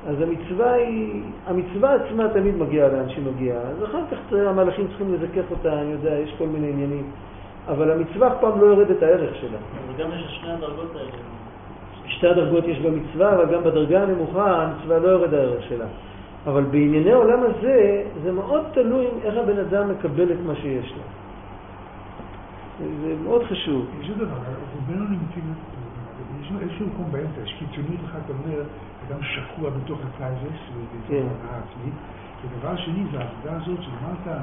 אז המצווה היא, המצווה עצמה תמיד מגיעה לאן שהיא מגיעה. אז אחר כך המלאכים צריכים לזכך אותה, אני יודע, יש כל מיני עניינים. אבל המצווה אף פעם לא יורד את הערך שלה. וגם יש שני הדרגות האלה. שתי הדרגות יש במצווה, אבל גם בדרגה הנמוכה המצווה לא יורד הערך שלה. אבל בענייני העולם הזה, זה מאוד תלוי איך הבן אדם מקבל את מה שיש לו. זה מאוד חשוב. יש עוד דבר, רובנו נמצאים, יש איזשהו מקום באמצע, יש קיצוניות אחת, אתה אומר, אדם שקוע בתוך הקליפות, ובתוך. ההנאה העצמית. ודבר שני, זה העבודה הזאת שאמרת,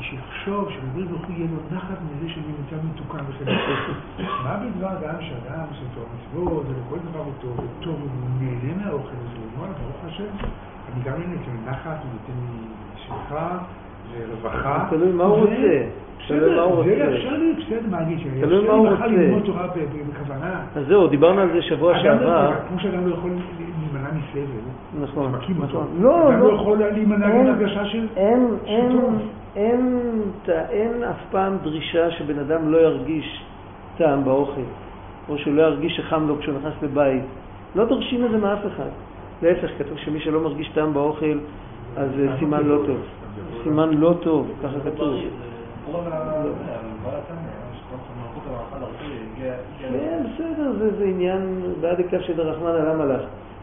שיחשוב שהקדוש ברוך הוא יהיה לו נחת מזה שאני נמצא מתוקן וחלק. מה בדבר אדם שאדם עושה תורה מצוות, ולכל דבר הוא טוב, וטוב, והוא נהנה מהאוכל הזה, הוא אומר, ברוך השם, אני גם נהנה, נותן לי נחת, הוא נותן לי שמחה, ורווחה. תלוי מה הוא רוצה. תלוי מה הוא רוצה. זה אפשר בסדר, תלוי מה הוא רוצה. ללמוד תורה ב- ב- בכוונה. אז זהו, דיברנו על זה שבוע לא- שעבר. כמו שאדם לא יכול להימנע מסבל, נכון, אותו. נכון. לא, אדם לא לא. יכול להימנע מהרגשה של... אין אף פעם דרישה שבן אדם לא ירגיש טעם באוכל, או שהוא לא ירגיש שחם לו כשהוא נכנס לבית. לא דורשים את זה מאף אחד. להפך, כתוב שמי שלא מרגיש טעם באוכל, אז זה סימן לא טוב. סימן לא טוב, ככה כתוב. כן, בסדר, זה, זה עניין בעד עיקר שדרחמן על המלאך.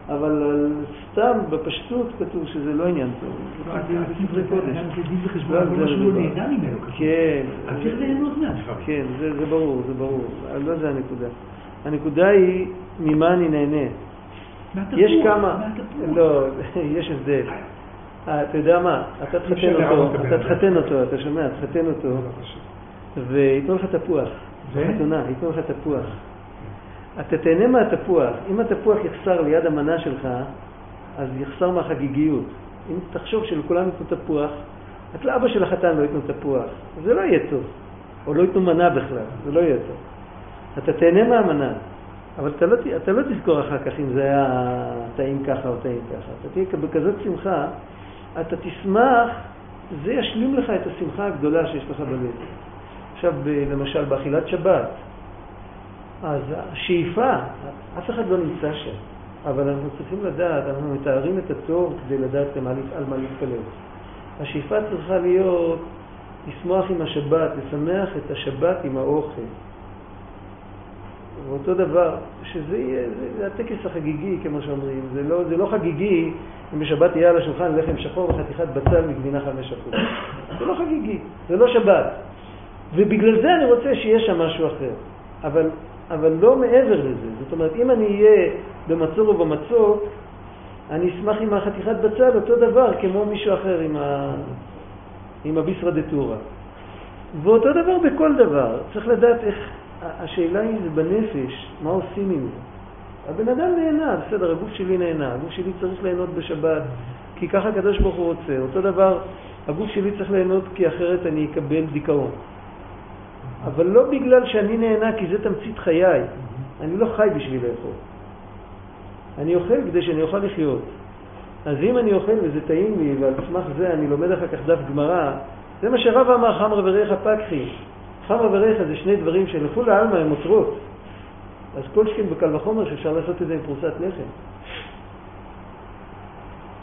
אבל על סתם, בפשטות, כתוב שזה לא עניין טוב. לא, זה אדם בספרי קודש. לא. כן. אז צריך ליהנות מהדברים. כן, זה, זה ברור, זה ברור. אבל לא זה הנקודה. הנקודה היא ממה אני נהנה. יש כמה. לא, יש הבדל. אה, אתה יודע מה, אתה תחתן אותו, את אתה. תחתן אותו, אתה שומע, תחתן אותו, וייתנו לך תפוח. ו? בחתונה, ייתנו לך תפוח. אתה תהנה מהתפוח. אם התפוח יחסר ליד המנה שלך, אז יחסר מהחגיגיות. אם תחשוב שלכולם ייתנו תפוח, אז לאבא של החתן לא ייתנו תפוח. זה לא יהיה טוב. או לא ייתנו מנה בכלל, זה לא יהיה טוב. אתה תהנה מהמנה, אבל אתה לא, אתה לא תזכור אחר כך אם זה היה טעים ככה או טעים ככה. אתה תהיה בכזאת שמחה, אתה תשמח, זה ישלים לך את השמחה הגדולה שיש לך בלב. עכשיו, למשל, באכילת שבת, אז השאיפה, אף אחד לא נמצא שם, אבל אנחנו צריכים לדעת, אנחנו מתארים את הטוב כדי לדעת על מה להתפלל. השאיפה צריכה להיות לשמוח עם השבת, לשמח את השבת עם האוכל. ואותו דבר, שזה יהיה, זה, זה הטקס החגיגי, כמו שאומרים. זה לא, זה לא חגיגי אם בשבת יהיה על השולחן לחם שחור וחתיכת בצל מגבינה חמש אחוז. זה לא חגיגי, זה לא שבת. ובגלל זה אני רוצה שיהיה שם משהו אחר. אבל, אבל לא מעבר לזה. זאת אומרת, אם אני אהיה במצור או במצוק, אני אשמח עם החתיכת בצל אותו דבר כמו מישהו אחר עם, ה... עם הביסרא דטורא. ואותו דבר בכל דבר. צריך לדעת איך, השאלה היא בנפש, מה עושים עם זה. הבן אדם נהנה, בסדר, הגוף שלי נהנה, הגוף שלי צריך ליהנות בשבת, כי ככה הקדוש ברוך הוא רוצה. אותו דבר, הגוף שלי צריך ליהנות כי אחרת אני אקבל דיכאון. אבל לא בגלל שאני נהנה, כי זה תמצית חיי. אני לא חי בשביל לאכול. אני אוכל כדי שאני אוכל לחיות. אז אם אני אוכל וזה טעים לי, ועל סמך זה אני לומד אחר כך דף גמרא, זה מה שרבא אמר, חמרא וריחא פקחי. חמרא וריחא זה שני דברים שלכולי עלמא הם אוצרות. אז כל שכן בקל וחומר שאפשר לעשות את זה עם פרוסת לחם.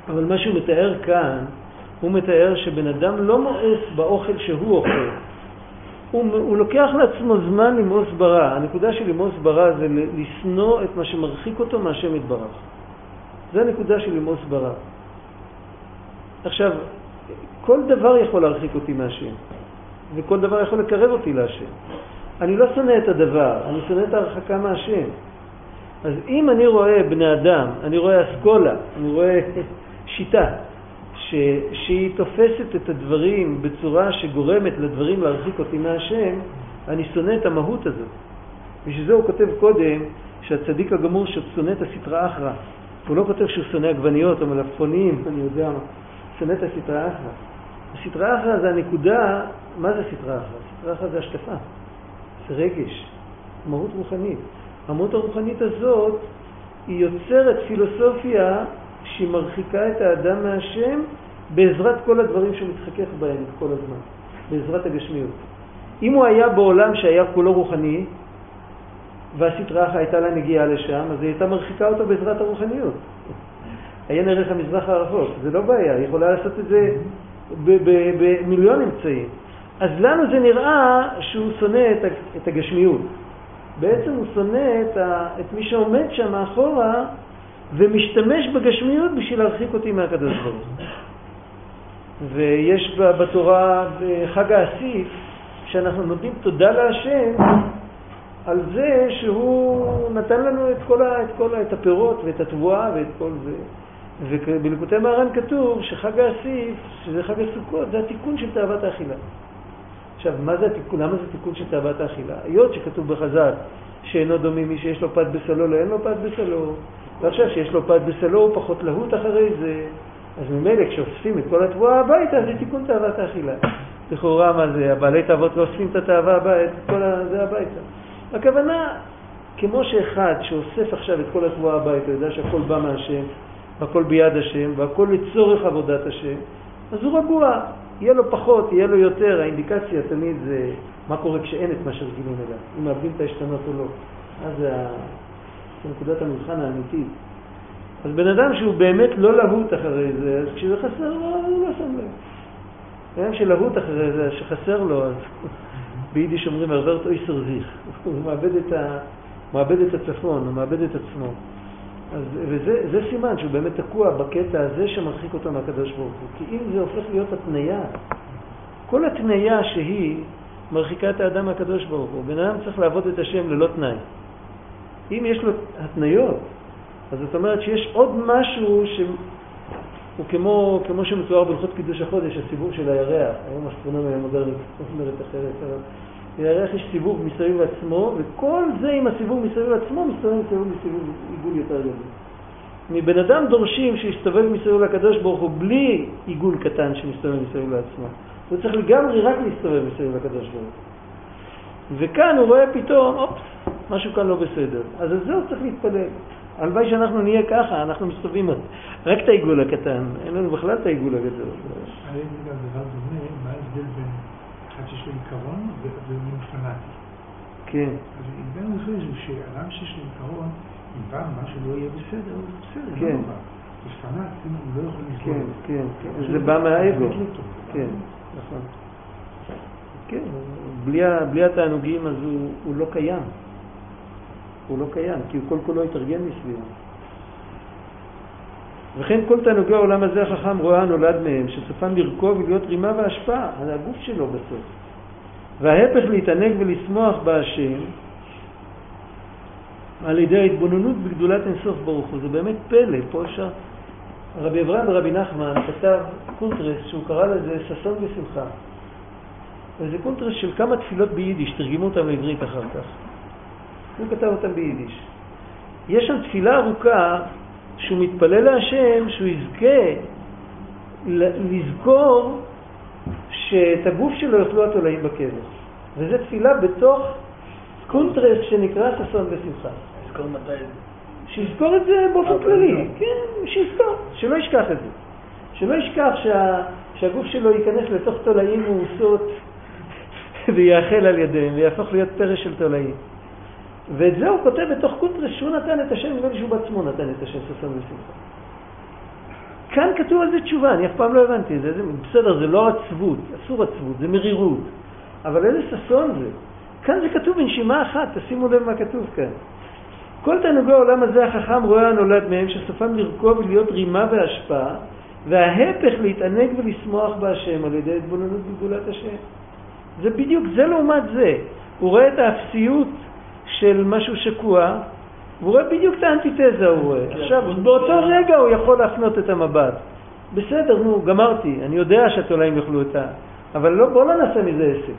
אבל מה שהוא מתאר כאן, הוא מתאר שבן אדם לא מואס באוכל שהוא אוכל. הוא, הוא לוקח לעצמו זמן למאוס ברע. הנקודה של למאוס ברע זה לשנוא את מה שמרחיק אותו מהשם יתברך. זה הנקודה של למאוס ברע. עכשיו, כל דבר יכול להרחיק אותי מהשם, וכל דבר יכול לקרב אותי להשם. אני לא שונא את הדבר, אני שונא את ההרחקה מהשם. אז אם אני רואה בני אדם, אני רואה אסכולה, אני רואה שיטה, ש, שהיא תופסת את הדברים בצורה שגורמת לדברים להרחיק אותי מהשם, אני שונא את המהות הזאת. בשביל זה הוא כותב קודם שהצדיק הגמור ששונא את הסטרא אחרא. הוא לא כותב שהוא שונא עגבניות או מלפפונים, אני יודע מה. שונא את הסטרא אחרא. הסטרא אחרא זה הנקודה, מה זה סטרא אחרא? סטרא אחרא זה השקפה, זה רגש, מהות רוחנית. המהות הרוחנית הזאת היא יוצרת פילוסופיה שהיא מרחיקה את האדם מהשם בעזרת כל הדברים שהוא מתחכך בהם כל הזמן, בעזרת הגשמיות. אם הוא היה בעולם שהיה כולו רוחני, והסטרה הייתה לה נגיעה לשם, אז היא הייתה מרחיקה אותו בעזרת הרוחניות. עיין ערך המזרח הרחוק, זה לא בעיה, היא יכולה לעשות את זה במיליון אמצעים. אז לנו זה נראה שהוא שונא את הגשמיות. בעצם הוא שונא את, ה, את מי שעומד שם מאחורה ומשתמש בגשמיות בשביל להרחיק אותי מהקדוש ברוך. ויש בתורה, בחג האסיף, שאנחנו נותנים תודה להשם על זה שהוא נתן לנו את כל, ה, את כל ה, את הפירות ואת התבואה ואת כל זה. ובלקוטי מהר"ן כתוב שחג האסיף, שזה חג הסוכות, זה התיקון של תאוות האכילה. עכשיו, מה זה התיקון? למה זה תיקון של תאוות האכילה? היות שכתוב בחז"ל שאינו דומה מי שיש לו פת בסלו לאין לו פת בסלו, ועכשיו שיש לו פת בסלו הוא פחות להוט אחרי זה, אז ממילא כשאוספים את כל התבואה הביתה זה תיקון תאוות האכילה. לכאורה מה זה, הבעלי תאוות לא אוספים את התאווה הביתה, את כל זה הביתה. הכוונה, כמו שאחד שאוסף עכשיו את כל התבואה הביתה, יודע שהכל בא מהשם, והכל ביד השם, והכל לצורך עבודת השם, אז הוא רגוע. יהיה לו פחות, יהיה לו יותר, האינדיקציה תמיד זה מה קורה כשאין את מה שרגילים אליו, אם מאבדים את העשתונות או לא. אז זה נקודת המבחן האמיתית. אז בן אדם שהוא באמת לא להוט אחרי זה, אז כשזה חסר לו, הוא לא שם לב. בן אדם שלהוט אחרי זה, שחסר לו, אז ביידיש אומרים ערברת אויסר זיך. הוא מאבד את, ה... מאבד את הצפון, הוא מאבד את עצמו. אז, וזה סימן שהוא באמת תקוע בקטע הזה שמרחיק אותו מהקדוש ברוך הוא. כי אם זה הופך להיות התניה, כל התניה שהיא מרחיקה את האדם מהקדוש ברוך הוא. בן אדם צריך לעבוד את השם ללא תנאי. אם יש לו התניות, אז זאת אומרת שיש עוד משהו שהוא כמו, כמו שמתואר בהלכות קידוש החודש, הסיבוב של הירח, היום אסטרונומיה מודרנית אומרת אחרת, אבל לירח יש סיבוב מסביב עצמו, וכל זה עם הסיבוב מסביב עצמו מסתובב מסביב לסיבוב עיגול יותר גדול. מבן אדם דורשים שיסתובב מסביב לקדוש ברוך הוא בלי עיגול קטן שמסתובב מסביב לעצמו. הוא צריך לגמרי רק להסתובב מסביב לקדוש ברוך הוא. וכאן הוא רואה פתאום, אופס, משהו כאן לא בסדר. אז על זה הוא צריך להתפלל. הלוואי שאנחנו נהיה ככה, אנחנו מסתובבים רק את העיגול הקטן, אין לנו בכלל את העיגול הגדול. האם זה גם דבר דומה, מה ההבדל בין אחד שיש לו עיקרון ומין פנאטי? כן. אז עניין הזה זה שאדם שיש לו עיקרון, אם פעם מה שלא יהיה בסדר, זה בסדר, כן. לא. זה פנאט, הוא לא יכול לסבול. כן, כן, כן. זה בא מהאגו. כן, נכון. כן, בלי, התענוגים אז הוא, הוא לא קיים. הוא לא קיים, כי הוא כל כולו התארגן מסביבו. וכן כל תענוגי העולם הזה החכם רואה נולד מהם, שסופם לרכוב ולהיות רימה והשפעה על הגוף שלו בסוף. וההפך להתענג ולשמוח בהשם על ידי ההתבוננות בגדולת אינסוף ברוך הוא. זה באמת פלא, פה אפשר... רבי אברהם ורבי נחמן כתב קונטרס שהוא קרא לזה ששון ושמחה. וזה קונטרס של כמה תפילות ביידיש, תרגמו אותם לעברית אחר כך. הוא כתב אותם ביידיש. יש שם תפילה ארוכה שהוא מתפלל להשם שהוא יזכה לזכור שאת הגוף שלו יאכלו התולעים בקבר. וזו תפילה בתוך קונטרס שנקרא ששון ושמחה. לזכור מתי שיזכור את זה באופן כללי, כן, שיזכור, שלא ישכח את זה. שלא ישכח שה, שהגוף שלו ייכנס לתוך תולעים מאוסות ויאכל על ידיהם ויהפוך להיות פרש של תולעים. ואת זה הוא כותב בתוך קונטרס שהוא נתן את השם, נדמה לי שהוא בעצמו נתן את השם ששון ושמחה. כאן כתוב על זה תשובה, אני אף פעם לא הבנתי את זה. זה בסדר, זה לא עצבות, אסור עצבות, זה מרירות. אבל איזה ששון זה. כאן זה כתוב בנשימה אחת, תשימו לב מה כתוב כאן. כל תענוגי העולם הזה החכם רואה הנולד מהם, שסופם לרכוב ולהיות רימה והשפעה, וההפך להתענג ולשמוח בהשם על ידי התבוננות בגדולת השם. זה בדיוק, זה לעומת זה. הוא רואה את האפסיות של משהו שקוע, והוא רואה בדיוק את האנטיתזה, הוא רואה. עכשיו, באותו רגע הוא יכול להפנות את המבט. בסדר, נו, גמרתי, אני יודע שהתולעים יאכלו את ה... אבל לא, בוא לא נעשה מזה עסק.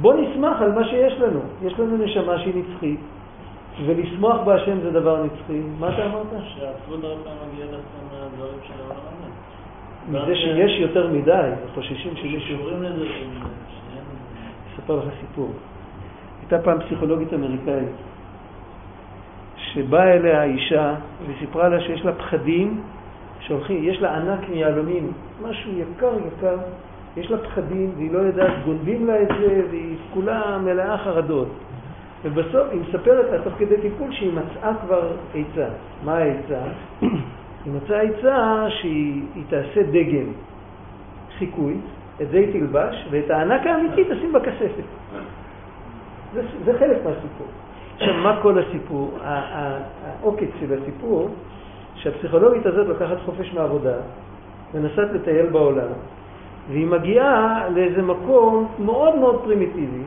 בוא נשמח על מה שיש לנו. יש לנו נשמה שהיא נצחית, ולשמוח בהשם זה דבר נצחי. מה אתה אמרת? שהעצבות הרבה מגיעה דווקא מהדברים של העולם הזה. מזה שיש יותר מדי, חוששים שמישהו... שקשורים לזה, אספר לך סיפור. הייתה פעם פסיכולוגית אמריקאית, שבאה אליה האישה וסיפרה לה שיש לה פחדים שהולכים, יש לה ענק מיהלומים, משהו יקר יקר, יש לה פחדים והיא לא יודעת, גונבים לה את זה והיא כולה מלאה חרדות. ובסוף היא מספרת לה תוך כדי טיפול שהיא מצאה כבר עצה. מה העצה? היא מצאה עצה שהיא תעשה דגם, חיקוי, את זה היא תלבש, ואת הענק האמיתי תשים בכספת. זה, זה חלק מהסיפור. עכשיו, מה כל הסיפור? העוקץ של הסיפור, שהפסיכולוגית הזאת לוקחת חופש מעבודה, מנסה לטייל בעולם, והיא מגיעה לאיזה מקום מאוד מאוד פרימיטיבי,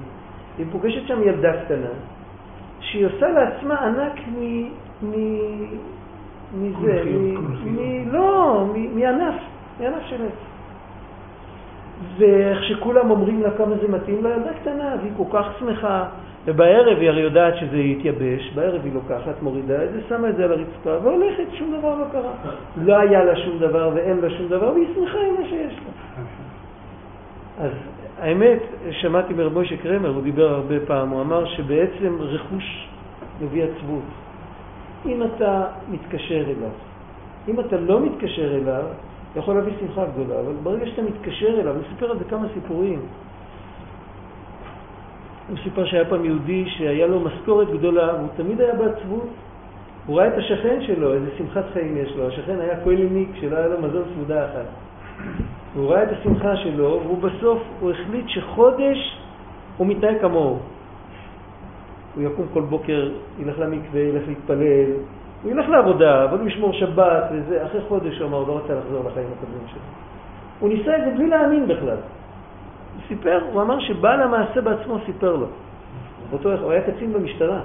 היא פוגשת שם ילדה קטנה, שהיא עושה לעצמה ענק מ... מ... מזה, מ... לא, מענף, מענף של עץ. ואיך שכולם אומרים לה כמה זה מתאים לילדה קטנה, והיא כל כך שמחה. ובערב היא הרי יודעת שזה יתייבש, בערב היא לוקחת, מורידה את זה, שמה את זה על הרצפה והולכת, שום דבר לא קרה. לא היה לה שום דבר ואין לה שום דבר, והיא שמחה עם מה שיש לה. אז האמת, שמעתי מרב משה קרמר, הוא דיבר הרבה פעם, הוא אמר שבעצם רכוש מביא עצבות. אם אתה מתקשר אליו, אם אתה לא מתקשר אליו, יכול להביא שמחה גדולה, אבל ברגע שאתה מתקשר אליו, הוא סיפר על זה כמה סיפורים. הוא סיפר שהיה פעם יהודי שהיה לו משכורת גדולה, והוא תמיד היה בעצבות. הוא ראה את השכן שלו, איזה שמחת חיים יש לו. השכן היה כהלניק שלא היה לו מזון סעודה אחת. הוא ראה את השמחה שלו, והוא בסוף, הוא החליט שחודש הוא מתנהג כמוהו. הוא יקום כל בוקר, ילך למקווה, ילך להתפלל, הוא ילך לעבודה, אבל הוא ישמור שבת וזה. אחרי חודש הוא אמר, הוא לא רצה לחזור לחיים הקודמים שלו. הוא ניסה את זה בלי להאמין בכלל. סיפר, הוא אמר שבעל המעשה בעצמו סיפר לו. אותו, הוא היה קצין במשטרה.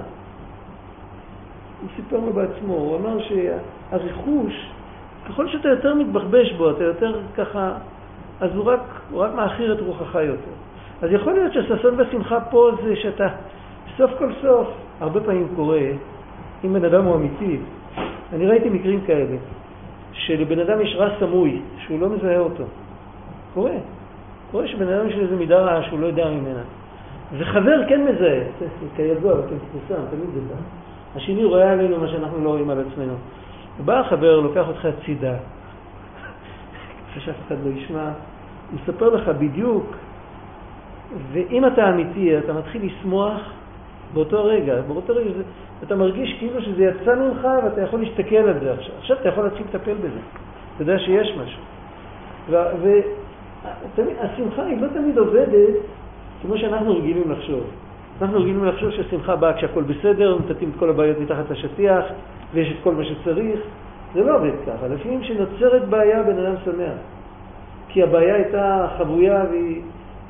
הוא סיפר לו בעצמו, הוא אמר שהרכוש, ככל שאתה יותר מתבחבש בו, אתה יותר ככה, אז הוא רק, הוא רק מאחיר את רוחך יותר. אז יכול להיות שהששון והשמחה פה זה שאתה, סוף כל סוף, הרבה פעמים קורה, אם בן אדם הוא אמיתי, אני ראיתי מקרים כאלה, שלבן אדם יש רע סמוי, שהוא לא מזהה אותו. קורה. קורה שבן אדם יש איזה מידה רעה שהוא לא יודע ממנה. וחבר כן מזהה, כידוע, וכן מפורסם, תמיד זה בא. השני רואה עלינו מה שאנחנו לא רואים על עצמנו. בא החבר, לוקח אותך הצידה, שאף אחד לא ישמע, הוא מספר לך בדיוק, ואם אתה אמיתי, אתה מתחיל לשמוח באותו רגע. באותו רגע זה, אתה מרגיש כאילו שזה יצא ממך ואתה יכול להסתכל על זה עכשיו. עכשיו אתה יכול להתחיל לטפל בזה. אתה יודע שיש משהו. והשמחה היא לא תמיד עובדת כמו שאנחנו רגילים לחשוב. אנחנו רגילים לחשוב שהשמחה באה כשהכול בסדר, מטאטאים את כל הבעיות מתחת לשטיח ויש את כל מה שצריך. זה לא עובד ככה. לפעמים כשנוצרת בעיה, בן אדם שמח. כי הבעיה הייתה חבויה והיא...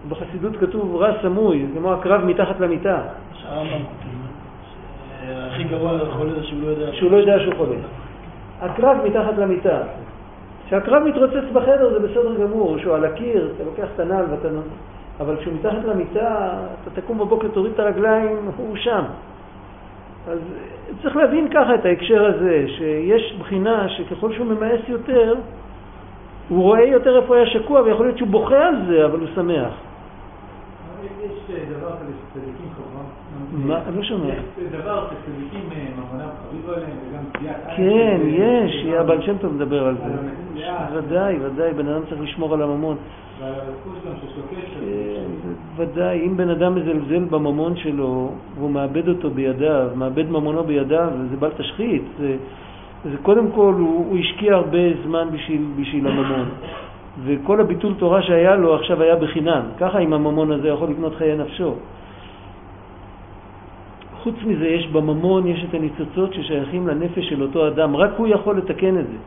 בחסידות כתוב רע סמוי, כמו הקרב מתחת למיטה. הכי גרוע לחולה זה שהוא לא יודע שהוא לא יודע שהוא חולה. הקרב מתחת למיטה. כשהקרב מתרוצץ בחדר זה בסדר גמור, שהוא על הקיר, אתה לוקח את הנעל ואתה... אבל כשהוא מתחת למיטה, אתה תקום בבוקר, תוריד את הרגליים, הוא שם. אז צריך להבין ככה את ההקשר הזה, שיש בחינה שככל שהוא ממאס יותר, הוא רואה יותר איפה היה שקוע, ויכול להיות שהוא בוכה על זה, אבל הוא שמח. יש דבר כזה שצדיקים. מה? לא שומע. יש דבר שצדיקים אה, ממונם חביב עליהם וגם פגיעת כן, יש, הבעל שם טוב מדבר על זה. ודאי, ודאי, בן אדם צריך לשמור על הממון. כן, ודאי, אם בן אדם מזלזל בממון שלו והוא מאבד אותו בידיו, מאבד ממונו בידיו, זה בל תשחית. זה, זה קודם כל, הוא, הוא השקיע הרבה זמן בשביל, בשביל הממון. וכל הביטול תורה שהיה לו עכשיו היה בחינם. ככה עם הממון הזה יכול לקנות חיי נפשו. חוץ מזה יש בממון, יש את הניצוצות ששייכים לנפש של אותו אדם, רק הוא יכול לתקן את זה.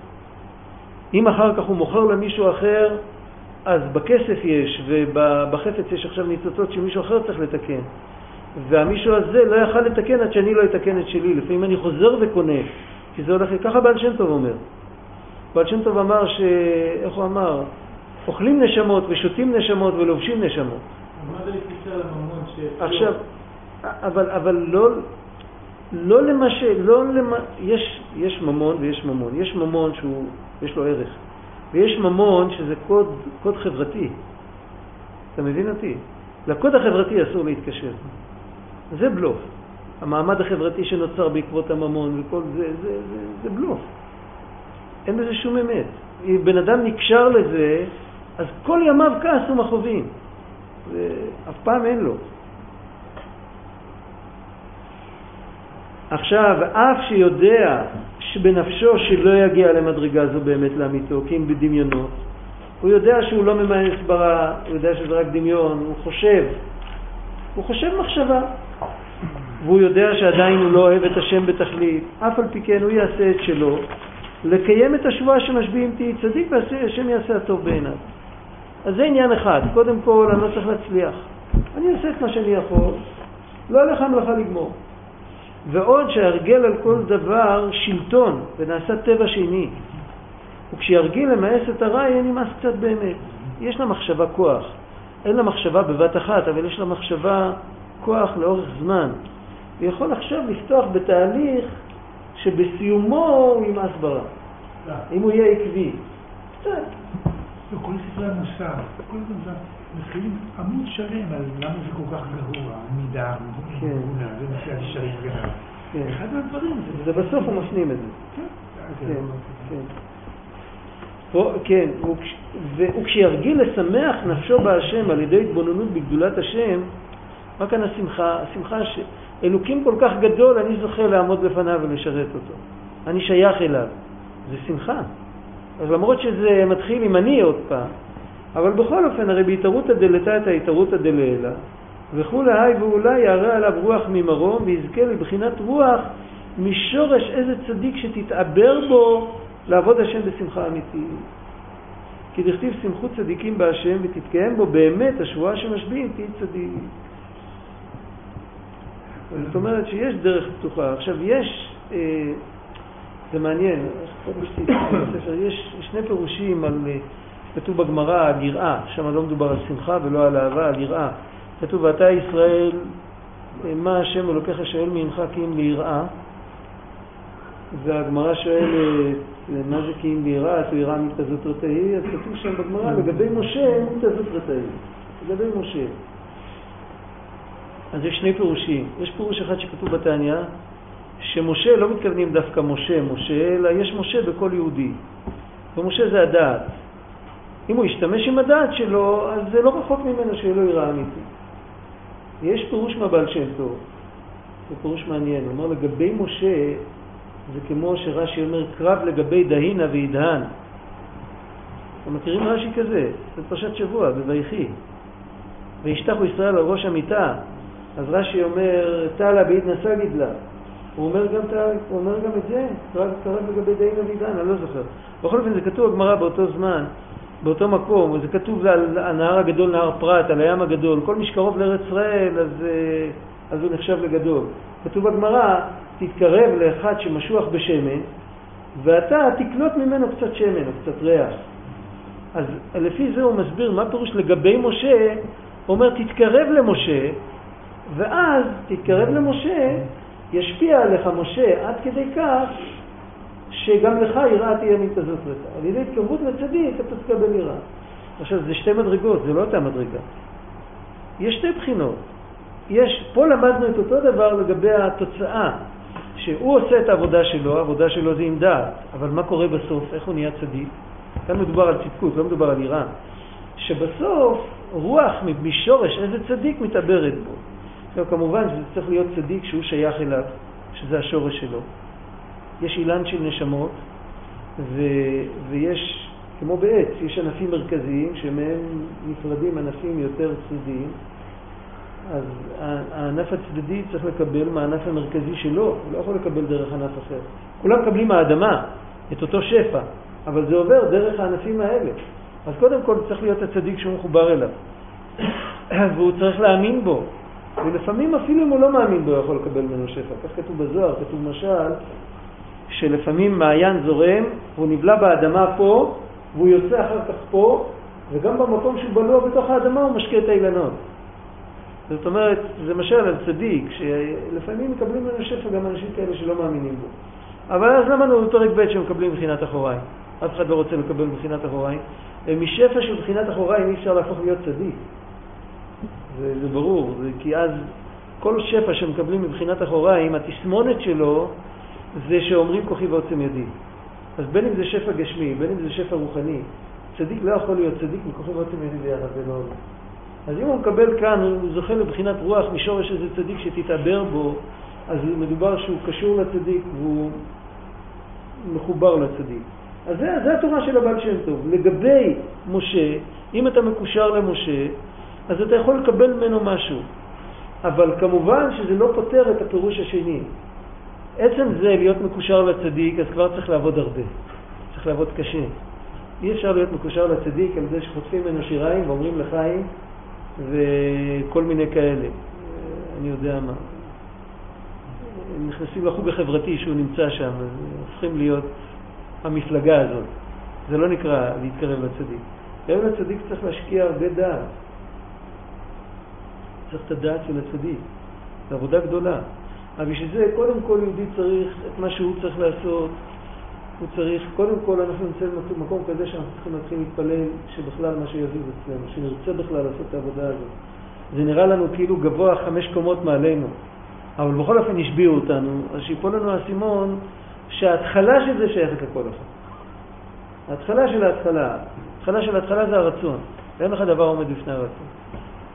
אם אחר כך הוא מוכר למישהו אחר, אז בכסף יש, ובחפץ יש עכשיו ניצוצות שמישהו אחר צריך לתקן. והמישהו הזה לא יכל לתקן עד שאני לא אתקן את שלי. לפעמים אני חוזר וקונה, כי זה הולך, ככה בעל שם טוב אומר. בעל שם טוב אמר ש... איך הוא אמר? אוכלים נשמות ושותים נשמות ולובשים נשמות. מה זה לקצר לממון ש... עכשיו, אבל, אבל לא, לא למה ש... לא למה... יש, יש ממון ויש ממון. יש ממון שיש לו ערך, ויש ממון שזה קוד, קוד חברתי. אתה מבין אותי? לקוד החברתי אסור להתקשר. זה בלוף. המעמד החברתי שנוצר בעקבות הממון וכל זה, זה, זה, זה בלוף. אין בזה שום אמת. אם בן אדם נקשר לזה, אז כל ימיו כעס ומכאובים. אף פעם אין לו. עכשיו, אף שיודע שבנפשו שלא יגיע למדרגה זו באמת לאמיתו, כי אם בדמיונו, הוא יודע שהוא לא ממאן הסברה, הוא יודע שזה רק דמיון, הוא חושב, הוא חושב מחשבה, והוא יודע שעדיין הוא לא אוהב את השם בתכלית, אף על פי כן הוא יעשה את שלו, לקיים את השבועה שמשביעים תהי צדיק והשם יעשה הטוב בעיניו. אז זה עניין אחד, קודם כל אני לא צריך להצליח. אני אעשה את מה שאני יכול, לא עליך המלאכה לגמור. ועוד שהרגל על כל דבר שלטון ונעשה טבע שני. וכשירגיל למאס את הרע יהיה נמאס קצת באמת. יש לה מחשבה כוח. אין לה מחשבה בבת אחת, אבל יש לה מחשבה כוח לאורך זמן. הוא יכול עכשיו לפתוח בתהליך שבסיומו הוא ימאס ברע. אם הוא יהיה עקבי. קצת. לא, כל ספרי המוסר, כל הזמן מתחילים עמוד שלם על למה זה כל כך גרוע, מידה, כן. זה נושא הישרים וגנב. כן. אחד מהדברים זה בסוף הוא מפנים את זה. כן, כן, כן. פה, כן, וכשירגיל לשמח נפשו בהשם על ידי התבוננות בגדולת השם, מה כאן השמחה? השמחה שאלוקים כל כך גדול, אני זוכה לעמוד בפניו ולשרת אותו. אני שייך אליו. זה שמחה. אז למרות שזה מתחיל עם אני עוד פעם, אבל בכל אופן, הרי בהתערותא דלתתא התערותא דלעילא, וכולי היי ואולי יערה עליו רוח ממרום ויזכה לבחינת רוח משורש איזה צדיק שתתעבר בו לעבוד השם בשמחה אמיתית. כי דכתיב שמחו צדיקים בהשם ותתקיים בו באמת השבועה שמשביעים תהי צדיק. זאת אומרת שיש דרך פתוחה. עכשיו יש, אה, זה מעניין, יש שני פירושים על, אה, כתוב בגמרא על יראה, שם לא מדובר על שמחה ולא על אהבה, על יראה. כתוב, ואתה ישראל, אה, מה השם אלוקיך שואל מעמך כי אם ליראה? והגמרא שואלת, מה זה כי אם ליראה, אז הוא יראה מתזות רתאי? אז כתוב שם בגמרא, לגבי משה, מתזות רתאי. לגבי משה. אז יש שני פירושים. יש פירוש אחד שכתוב בתניא, שמשה לא מתכוונים דווקא משה, משה, אלא יש משה בכל יהודי. ומשה זה הדעת. אם הוא ישתמש עם הדעת שלו, אז זה לא רחוק ממנו שיהיה לו יראה אמיתית. יש פירוש מהבעל שם טוב, זה פירוש מעניין. הוא אומר לגבי משה, זה כמו שרש"י אומר, קרב לגבי דהינה וידהן. אתם מכירים רש"י כזה? זה פרשת שבוע, בויחי. וישתחו ישראל על ראש המיטה. אז רש"י אומר, תלה בעיד נשא גידלה. הוא אומר גם, הוא אומר גם את זה, קרב, קרב לגבי דהינה וידהן, אני לא זוכר. בכל אופן זה כתוב בגמרא באותו זמן, באותו מקום, וזה כתוב על הנהר הגדול, נהר פרת, על הים הגדול. כל מי שקרוב לארץ ישראל, אז, אה, אז הוא נחשב לגדול. כתוב בגמרא, תתקרב לאחד שמשוח בשמן, ואתה תקלוט ממנו קצת שמן או קצת ריח. אז לפי זה הוא מסביר מה פירוש לגבי משה, הוא אומר תתקרב למשה, ואז תתקרב למשה, ישפיע עליך משה עד כדי כך שגם לך יראה תהיה מתזות רקע. על ידי התקרבות לצדיק אתה תקבל יראה. עכשיו, זה שתי מדרגות, זה לא אותה מדרגה. יש שתי בחינות. יש, פה למדנו את אותו דבר לגבי התוצאה, שהוא עושה את העבודה שלו, העבודה שלו זה עם דעת, אבל מה קורה בסוף? איך הוא נהיה צדיק? כאן מדובר על צדקות, לא מדובר על יראה. שבסוף רוח משורש איזה צדיק מתעברת בו. עכשיו כמובן שזה צריך להיות צדיק שהוא שייך אליו, שזה השורש שלו. יש אילן של נשמות, ו, ויש, כמו בעץ, יש ענפים מרכזיים שמהם נפרדים ענפים יותר צדדיים, אז הענף הצדדי צריך לקבל מהענף המרכזי שלו, הוא לא יכול לקבל דרך ענף אחר. כולם מקבלים מהאדמה את אותו שפע, אבל זה עובר דרך הענפים האלה. אז קודם כל צריך להיות הצדיק שהוא מחובר אליו, והוא צריך להאמין בו, ולפעמים אפילו אם הוא לא מאמין בו, הוא יכול לקבל ממנו שפע. כך כתוב בזוהר, כתוב משל, שלפעמים מעיין זורם, והוא נבלע באדמה פה, והוא יוצא אחר כך פה, וגם במקום שהוא בלוע בתוך האדמה הוא משקה את האילנות. זאת אומרת, זה משל על צדיק, שלפעמים מקבלים ממנו שפע גם אנשים כאלה שלא מאמינים בו. אבל אז למדנו בפרק ב' שמקבלים מבחינת אחוריים. אף אחד לא רוצה לקבל מבחינת אחוריים. משפע של מבחינת אחוריים אי אפשר להפוך להיות צדיק. זה, זה ברור, זה כי אז כל שפע שמקבלים מבחינת אחוריים, התסמונת שלו זה שאומרים כוחי ועוצם ידי. אז בין אם זה שפע גשמי, בין אם זה שפע רוחני, צדיק לא יכול להיות צדיק מכוחים רוצים ידי ביחד, זה לא עולה. אז אם הוא מקבל כאן, הוא זוכה לבחינת רוח משורש איזה צדיק שתתעבר בו, אז מדובר שהוא קשור לצדיק והוא מחובר לצדיק. אז זה, זה התורה של הבעל שם טוב. לגבי משה, אם אתה מקושר למשה, אז אתה יכול לקבל ממנו משהו. אבל כמובן שזה לא פותר את הפירוש השני. עצם זה להיות מקושר לצדיק, אז כבר צריך לעבוד הרבה. צריך לעבוד קשה. אי אפשר להיות מקושר לצדיק על זה שחוטפים ממנו שיריים ואומרים לחיים וכל מיני כאלה. אני יודע מה. נכנסים לחוג החברתי שהוא נמצא שם, אז הופכים להיות המפלגה הזאת. זה לא נקרא להתקרב לצדיק. להתקרב לצדיק צריך להשקיע הרבה דעת. צריך את הדעת של הצדיק. זו עבודה גדולה. אבל בשביל זה, קודם כל יהודי צריך את מה שהוא צריך לעשות. הוא צריך, קודם כל אנחנו נמצאים במקום כזה שאנחנו צריכים להתחיל להתפלל שבכלל מה שיזיז אצלנו, שנרצה בכלל לעשות את העבודה הזאת. זה נראה לנו כאילו גבוה חמש קומות מעלינו, אבל בכל אופן השביעו אותנו, אז שיפול לנו האסימון שההתחלה של זה שייכת לכל אחד. ההתחלה של ההתחלה, ההתחלה של ההתחלה זה הרצון, ואין לך דבר עומד בפני הרצון.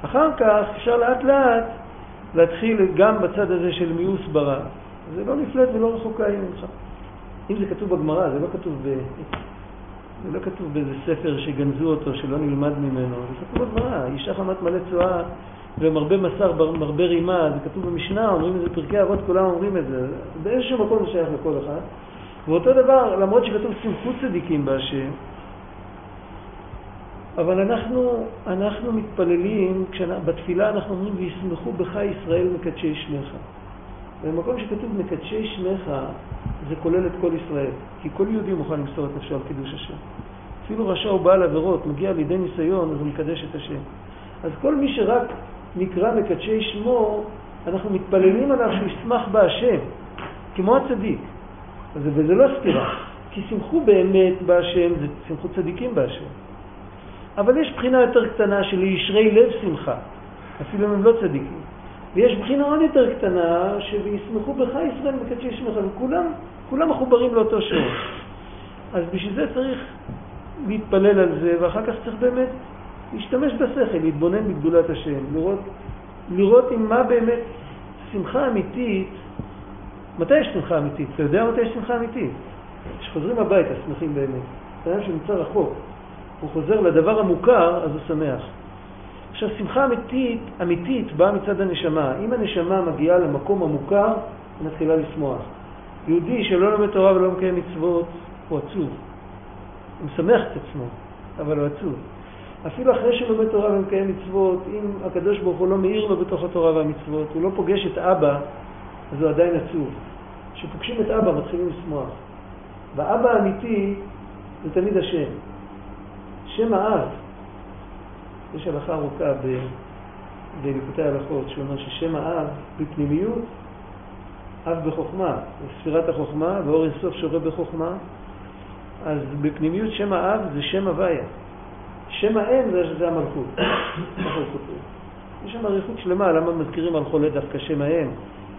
אחר כך אפשר לאט לאט להתחיל גם בצד הזה של מיאוס ברע. זה לא נפלט ולא רחוקה ממך. אם זה כתוב בגמרא, זה לא ב... זה לא כתוב באיזה ספר שגנזו אותו, שלא נלמד ממנו, זה כתוב בגמרא, אישה חמת מלא צואה ומרבה מסר, מרבה רימה, זה כתוב במשנה, אומרים את זה, פרקי אבות כולם אומרים את זה, באיזשהו מקום זה שייך לכל אחד. ואותו דבר, למרות שכתוב שמחו צדיקים בהשם, אבל אנחנו, אנחנו מתפללים, בתפילה אנחנו אומרים, וישמחו בך ישראל מקדשי שמך. במקום שכתוב מקדשי שמך, זה כולל את כל ישראל, כי כל יהודי מוכן למסור את נפשו על קידוש השם. אפילו רשע או בעל עבירות מגיע לידי ניסיון, אז הוא מקדש את השם. אז כל מי שרק נקרא מקדשי שמו, אנחנו מתפללים עליו שהוא ישמח בהשם, כמו הצדיק. וזה לא סתירה, כי שמחו באמת בהשם, זה שמחו צדיקים בהשם. אבל יש בחינה יותר קטנה של ישרי לב שמחה, אפילו אם הם לא צדיקים. ויש בחינה עוד יותר קטנה, שישמחו בך ישראל מקדשי שמך, וכולם כולם מחוברים לאותו שורש. אז בשביל זה צריך להתפלל על זה, ואחר כך צריך באמת להשתמש בשכל, להתבונן בגדולת השם, לראות, לראות עם מה באמת שמחה אמיתית, מתי יש שמחה אמיתית? אתה יודע מתי יש שמחה אמיתית? כשחוזרים הביתה שמחים באמת. אדם שנמצא רחוק, הוא חוזר לדבר המוכר, אז הוא שמח. עכשיו, שמחה אמיתית, אמיתית באה מצד הנשמה. אם הנשמה מגיעה למקום המוכר, היא מתחילה לשמוח. יהודי שלא לומד תורה ולא מקיים מצוות, הוא עצוב. הוא משמח את עצמו, אבל הוא עצוב. אפילו אחרי שלומד תורה ומקיים מצוות, אם הקדוש ברוך הוא לא מאיר לו בתוך התורה והמצוות, הוא לא פוגש את אבא, אז הוא עדיין עצוב. כשפוגשים את אבא מתחילים לשמוח. ואבא האמיתי זה תמיד השם. שם האב, יש הלכה ארוכה בליקוטי ההלכות, שאומר ששם האב בפנימיות, אב בחוכמה, ספירת החוכמה, ואור אינסוף שורה בחוכמה, אז בפנימיות שם האב זה שם הוויה. שם האם זה, זה המלכות. יש שם אריכות שלמה, למה מזכירים על חולה דווקא שם האם?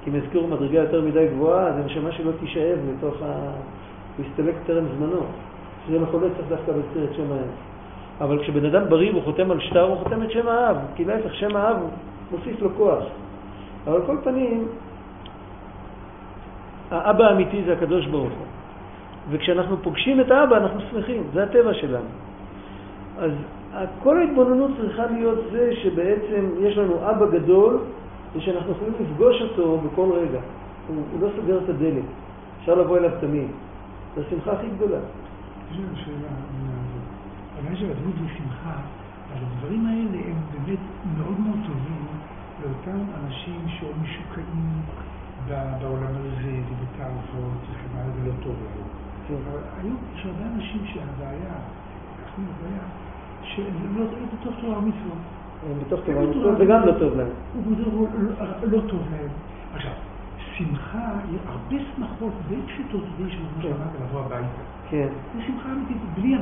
כי אם יזכירו מדרגה יותר מדי גבוהה, אז הנשמה שלא תישאב לתוך ה... הוא יסתלק טרם זמנו. שזה לחולה צריך דווקא להזכיר את שם האם. אבל כשבן אדם בריא והוא חותם על שטר, הוא חותם את שם האב, כי להפך, שם האב מוסיף לו כוח. אבל כל פנים, האבא האמיתי זה הקדוש ברוך הוא. וכשאנחנו פוגשים את האבא אנחנו שמחים, זה הטבע שלנו. אז כל ההתבוננות צריכה להיות זה שבעצם יש לנו אבא גדול ושאנחנו יכולים לפגוש אותו בכל רגע. הוא, הוא לא סוגר את הדלת, אפשר לבוא אליו תמיד. זו השמחה הכי גדולה. יש לנו שאלה, העניין של הדמות ושמחה, אז הדברים האלה הם באמת מאוד מאוד טובים לאותם אנשים שעוד משוקעים בעולם הזה ובתאוות וכן הלאה, זה לא טוב להם. אבל היו, יש הרבה אנשים שהבעיה, אנחנו הבעיה, שהם לא בתוך תורה ומצוות. הם בתוך תורה ומצוות וגם לא טוב להם. לא טוב להם. שמחה, הרבה שמחות די פשוטות די מה שאמרת לבוא הביתה. כן. זה שמחה אמיתית,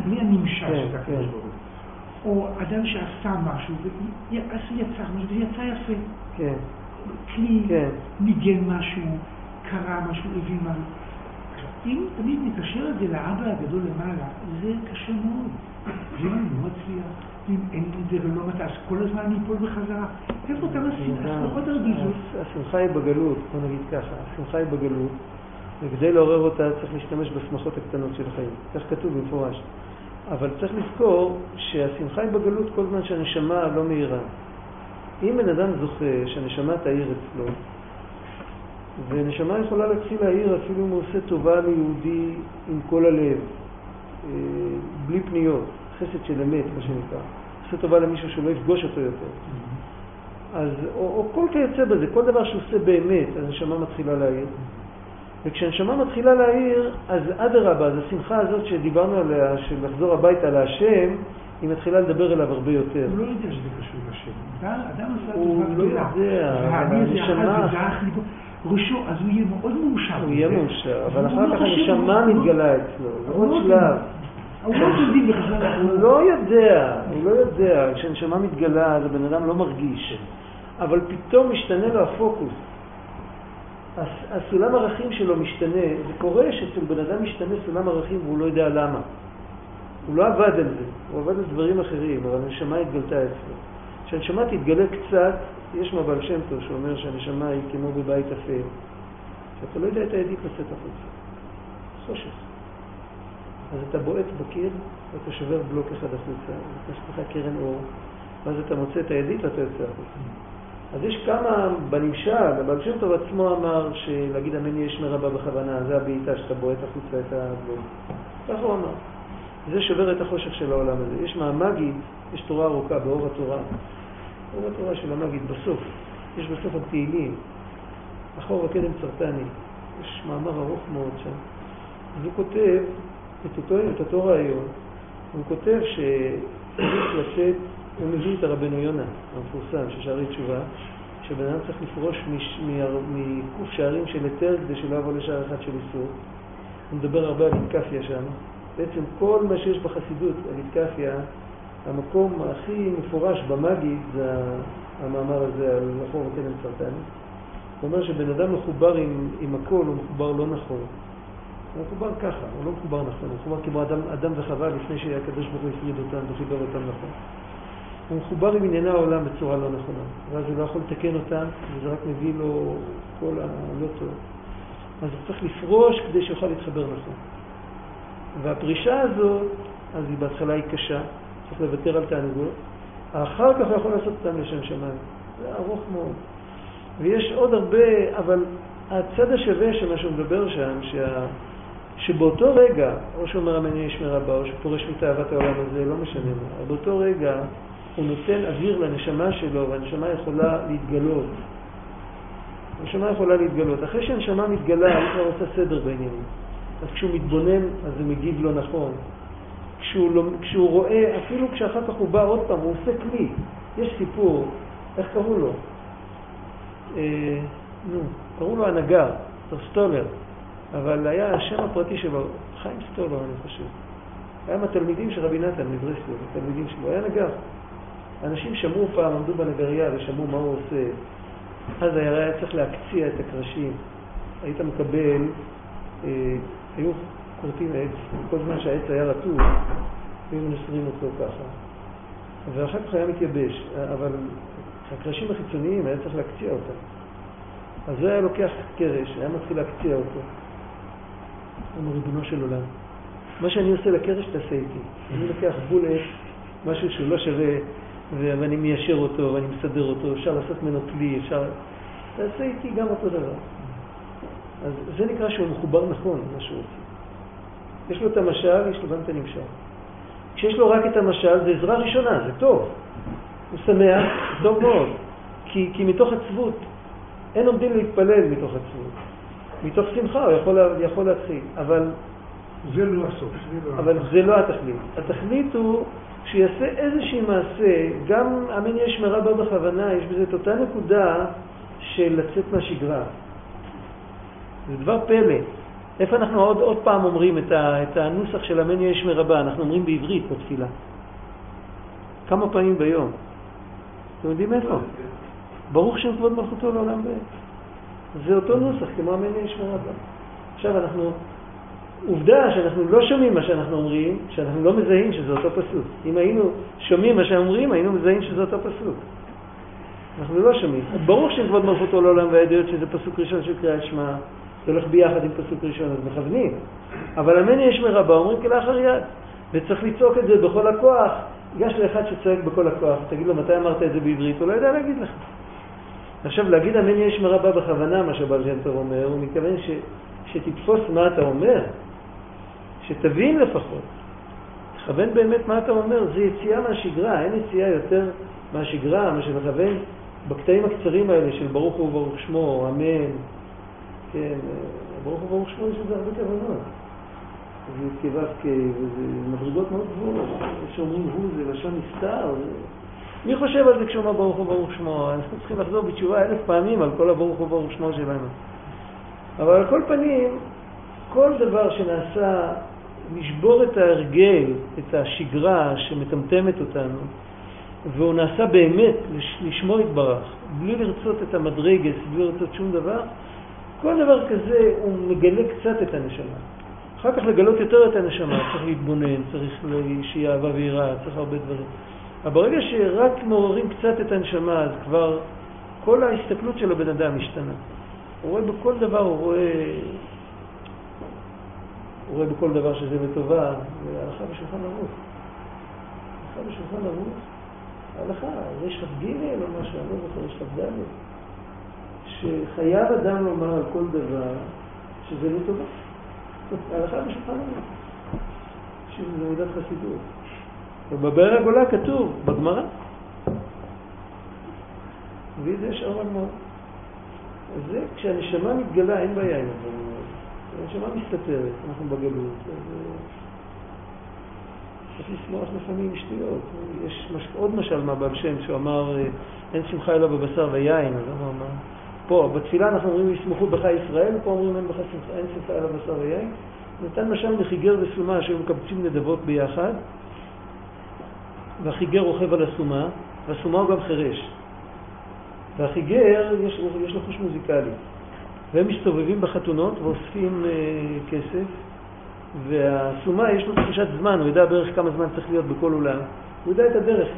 בלי הנמשל של הקדוש ברוך הוא. או אדם שעשה משהו, יצא משהו, זה יצא יפה. כן. כלי, ניגן משהו, קרא משהו, הבין משהו. אם תמיד נקשר את זה לאבא הגדול למעלה, זה קשה מאוד. אני לא מצליח, אם אין לי זה ולא מצא, אז כל הזמן אני אפול בחזרה. איפה אתה מסכים? השמחות הרגיזות. השמחה היא בגלות, בוא נגיד ככה, השמחה היא בגלות, וכדי לעורר אותה צריך להשתמש בשמחות הקטנות של החיים. כך כתוב במפורש. אבל צריך לזכור שהשמחה היא בגלות כל זמן שהנשמה לא מהירה. אם בן אדם זוכה שהנשמה תאיר אצלו, ונשמה יכולה להתחיל להעיר אפילו אם הוא עושה טובה ליהודי עם כל הלב, אה, בלי פניות, חסד של אמת, מה שנקרא. עושה טובה למישהו שלא יפגוש אותו יותר. אז, או, או כל כיוצא בזה, כל דבר שהוא עושה באמת, אז הנשמה מתחילה להעיר. וכשהנשמה מתחילה להעיר, אז אדרבה, אז השמחה הזאת שדיברנו עליה, של לחזור הביתה להשם, היא מתחילה לדבר אליו הרבה יותר. הוא לא יודע שזה קשור לשם. אדם עשה הוא לא יודע, אבל הנשמה... ראשו, אז הוא יהיה מאוד מאושר. הוא יהיה מאושר, אבל אחר כך הנשמה מתגלה אצלו, זה עוד לא שלב. הוא לא יודע, הוא לא יודע. כשהנשמה מתגלה, אז הבן אדם לא מרגיש. אבל פתאום משתנה לו הפוקוס. הסולם ערכים שלו משתנה. זה קורה שאצל בן אדם משתנה סולם ערכים והוא לא יודע למה. הוא לא עבד על זה, הוא עבד על דברים אחרים, אבל הנשמה התגלתה אצלו. כשהנשמה תתגלה קצת, יש מבעל שם טוב שאומר שהנשמה היא כמו בבית אפל, שאתה לא יודע את הידית לצאת החוצה. חושך. אז אתה בועט בקיר ואתה שובר בלוק אחד החוצה, נכנסת לך קרן אור, ואז אתה מוצא את הידית ואתה יוצא החוצה. אז יש כמה, בנמשל, הבעל שם טוב עצמו אמר שלהגיד אמן יש מרבה בכוונה, זה הבעיטה שאתה בועט החוצה את הבלוק. ככה הוא אמר. זה שובר את החושך של העולם הזה. יש מהמגיד, יש תורה ארוכה באור התורה. אור התורה של המגיד, בסוף. יש בסוף התהילים. אחור הקדם צרטני. יש מאמר ארוך מאוד שם. אז הוא כותב את אותו, את אותו רעיון. הוא כותב שצריך לצאת, הוא מביא את הרבנו יונה, המפורסם, של שערי תשובה, שבן אדם צריך לפרוש מקוף שערים של היתר כדי שלא יבוא לשער אחד של איסור. הוא מדבר הרבה על אינקפיה שם. בעצם כל מה שיש בחסידות, הליטקפיה, המקום הכי מפורש במגיד זה המאמר הזה על לחור וקדם סרטני. הוא אומר שבן אדם מחובר עם, עם הכל, הוא מחובר לא נכון. הוא מחובר ככה, הוא לא מחובר נכון, הוא מחובר כמו אדם, אדם וחווה לפני שהקדוש ברוך הוא הפריד אותם וחיבר אותם נכון. הוא מחובר עם ענייני העולם בצורה לא נכונה, ואז הוא לא יכול לתקן אותם, וזה רק מביא לו כל הלא טוב. אז הוא צריך לפרוש כדי שיוכל להתחבר נכון. והפרישה הזאת, אז היא בהתחלה היא קשה, צריך לוותר על תענוגות, אחר כך הוא יכול לעשות אותם לשם שמיים. זה ארוך מאוד. ויש עוד הרבה, אבל הצד השווה של מה שהוא מדבר שם, שה... שבאותו רגע, או שאומר המניע ישמר הבא, או שפורש מתאוות העולם הזה, לא משנה מה, אבל באותו רגע הוא נותן אוויר לנשמה שלו, והנשמה יכולה להתגלות. הנשמה יכולה להתגלות. אחרי שהנשמה מתגלה, היא כבר עושה סדר בעניינים. אז כשהוא מתבונן, אז זה מגיב לא נכון. כשהוא, לא, כשהוא רואה, אפילו כשאחר כך הוא בא עוד פעם, הוא עושה כלי. יש סיפור, איך קראו לו? אה, נו, קראו לו הנגר, סטולר, אבל היה השם הפרטי שלו, חיים סטולר אני חושב. היה מהתלמידים של רבי נתן מברסלב, התלמידים שלו, היה נגר. אנשים שמעו פעם, עמדו בנגרייה ושמעו מה הוא עושה. אז היה צריך להקציע את הקרשים. היית מקבל אה, היו כורתים עץ, כל זמן שהעץ היה רטוב, היו מנסרים אותו ככה. ואחר כך היה מתייבש, אבל הקרשים החיצוניים היה צריך להקציע אותם. אז זה היה לוקח קרש, היה מתחיל להקציע אותו. אמר ריבונו של עולם, מה שאני עושה לקרש תעשה איתי. אני לוקח בול עץ, משהו שהוא לא שווה, ואני מיישר אותו ואני מסדר אותו, אפשר לעשות ממנו כלי, אפשר... תעשה איתי גם אותו דבר. אז זה נקרא שהוא מחובר נכון, מה שהוא עושה. יש לו את המשל, יש לו גם את הנמשל. כשיש לו רק את המשל, זה עזרה ראשונה, זה טוב. הוא שמח, טוב מאוד. כי, כי מתוך עצבות, אין עומדים להתפלל מתוך עצבות. מתוך שמחה הוא יכול, יכול להתחיל, אבל... זה לא הסוף. לא אבל זה לא התכלית. התכלית הוא שיעשה איזושהי מעשה, גם אמן יש מרע בה בכוונה, יש בזה את אותה נקודה של לצאת מהשגרה. זה דבר פלא. איפה אנחנו עוד, עוד פעם אומרים את, ה, את הנוסח של אמן יש מרבה? אנחנו אומרים בעברית בתפילה. כמה פעמים ביום. אתם יודעים איפה? ברוך שם כבוד מלכותו לעולם בעת. זה אותו נוסח כמו אמן יש מרבה. עכשיו אנחנו עובדה שאנחנו לא שומעים מה שאנחנו אומרים, שאנחנו לא מזהים שזה אותו פסוק. אם היינו שומעים מה שאנחנו אומרים, היינו מזהים שזה אותו פסוק. אנחנו לא שומעים. ברור שכבוד מלכותו לעולם והעדויות שזה פסוק ראשון של קריאת שמע, זה הולך ביחד עם פסוק ראשון, אז מכוונים. אבל אמן יש מרבה, אומרים כלאחר יד. וצריך לצעוק את זה בכל הכוח. ייגש לאחד שצועק בכל הכוח, תגיד לו מתי אמרת את זה בעברית, הוא לא יודע להגיד לך. עכשיו, להגיד אמן יש מרבה בכוונה, מה שבעל שם טוב אומר, הוא מתכוון ש, שתתפוס מה אתה אומר, שתבין לפחות. תכוון באמת מה אתה אומר, זה יציאה מהשגרה, אין יציאה יותר מהשגרה, מה שמכוון בקטעים הקצרים האלה של ברוך הוא וברוך שמו, אמן, כן, ברוך הוא וברוך שמו יש לזה הרבה כוונות. זה כו"ק, וזה מדרגות מאוד גבוהות, שאומרים הוא זה לשון נסתר. מי חושב על זה כשהוא אומר ברוך הוא ברוך שמו? אנחנו צריכים לחזור בתשובה אלף פעמים על כל הברוך הוא ברוך שמו שלנו. אבל על כל פנים, כל דבר שנעשה לשבור את ההרגל, את השגרה שמטמטמת אותנו, והוא נעשה באמת לשמו יתברך, בלי לרצות את המדרגס, בלי לרצות שום דבר, כל דבר כזה הוא מגלה קצת את הנשמה. אחר כך לגלות יותר את הנשמה, צריך להתבונן, צריך שיהיה אהבה ויראה, צריך הרבה דברים. אבל ברגע שרק מעוררים קצת את הנשמה, אז כבר כל ההסתכלות של הבן אדם משתנה. הוא רואה בכל דבר, הוא רואה, הוא רואה בכל דבר שזה לטובה, והלכה בשולחן ערוך. הלכה בשולחן ערוך, ההלכה, יש כ"ג או משהו, אני לא זוכר, יש כ"ד, שחייב אדם לומר על כל דבר שזה לטובה. ההלכה בשולחן ערוך. שזה מידת חסידות. ובבאר הגולה כתוב, בגמרא. וזה יש אור מאוד. זה כשהנשמה מתגלה, אין בעיה עם הדברים האלה. הנשמה מסתתרת, אנחנו בגלות. צריך לשמוח לפעמים שטויות. יש מש... עוד משל מהבעל שם שהוא אמר, אין שמחה אלא בבשר ויין, אז הוא אמר, פה, בתפילה אנחנו אומרים ישמחו בך ישראל, פה אומרים אין, בך שמחה, אין שמחה אלא בבשר ויין. נתן משל לחיגר וסומה שהיו מקבצים נדבות ביחד, והחיגר רוכב על הסומה, והסומה הוא גם חירש. והחיגר, יש, יש לו חוש מוזיקלי. והם מסתובבים בחתונות ואוספים אה, כסף, והסומה יש לו תחושת זמן, הוא יודע בערך כמה זמן צריך להיות בכל אולם. הוא יודע את הדרך,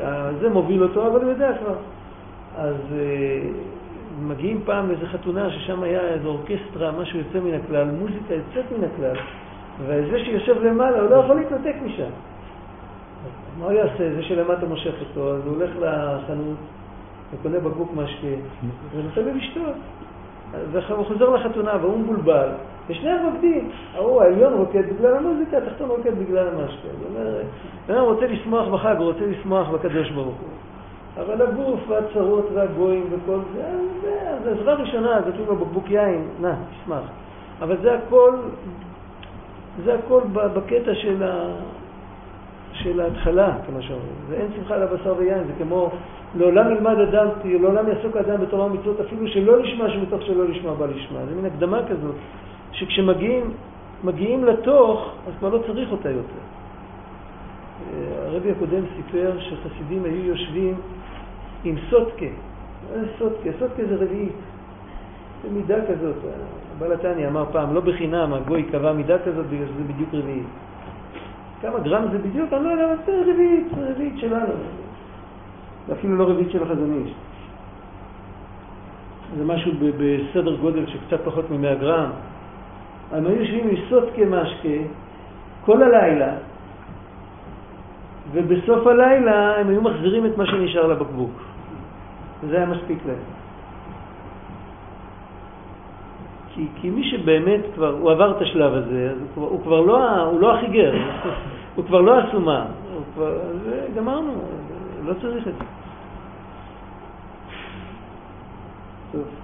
זה מוביל אותו, אבל הוא יודע כבר. אז אה, מגיעים פעם לאיזו חתונה ששם היה איזו אורקסטרה, משהו יוצא מן הכלל, מוזיקה יוצאת מן הכלל, וזה שיושב למעלה, הוא לא יכול להתנתק משם. מה הוא יעשה? זה שלמטה מושך אותו, אז הוא הולך לחנות וקונה בקבוק משקה ונותן לו לשתות. והוא חוזר לחתונה והוא מבולבל, ושניהם רוקדים. ההוא העליון רוקד בגלל המוזיקה, התחתון רוקד בגלל המשקה. זאת אומרת, אדם רוצה לשמוח בחג, הוא רוצה לשמוח בקדוש ברוך הוא. אבל הגוף והצרות והגויים וכל זה, זה עזרה ראשונה, זה כאילו בקבוק יין, נא, תשמח. אבל זה הכל, זה הכל בקטע של ה... של ההתחלה, כמו שאומרים. ואין שמחה על הבשר ויין, זה כמו לעולם ילמד אדם, לעולם יעסוק האדם בתורה ומצוות, אפילו שלא לשמה שמתוך שלא לשמה בא לשמה. זה מין הקדמה כזאת, שכשמגיעים מגיעים לתוך, אז כבר לא צריך אותה יותר. הרבי הקודם סיפר שחסידים היו יושבים עם סוטקה. מה זה סוטקה? סוטקה זה רביעית. זה מידה כזאת. הבעל התניא אמר פעם, לא בחינם, הגוי קבע מידה כזאת בגלל שזה בדיוק רביעית. כמה גרם זה בדיוק? אני לא יודע, זה רביעית, זה רביעית שלנו. זה אפילו לא רביעית של החזון איש. זה משהו בסדר גודל של קצת פחות מ-100 גרם. הם היו יושבים סוט כמשקה כל הלילה, ובסוף הלילה הם היו מחזירים את מה שנשאר לבקבוק. וזה היה מספיק להם. כי, כי מי שבאמת כבר, הוא עבר את השלב הזה, אז הוא כבר, הוא כבר לא, הוא לא החיגר, הוא כבר לא אסומה, הוא כבר, גמרנו, לא צריך את זה. טוב.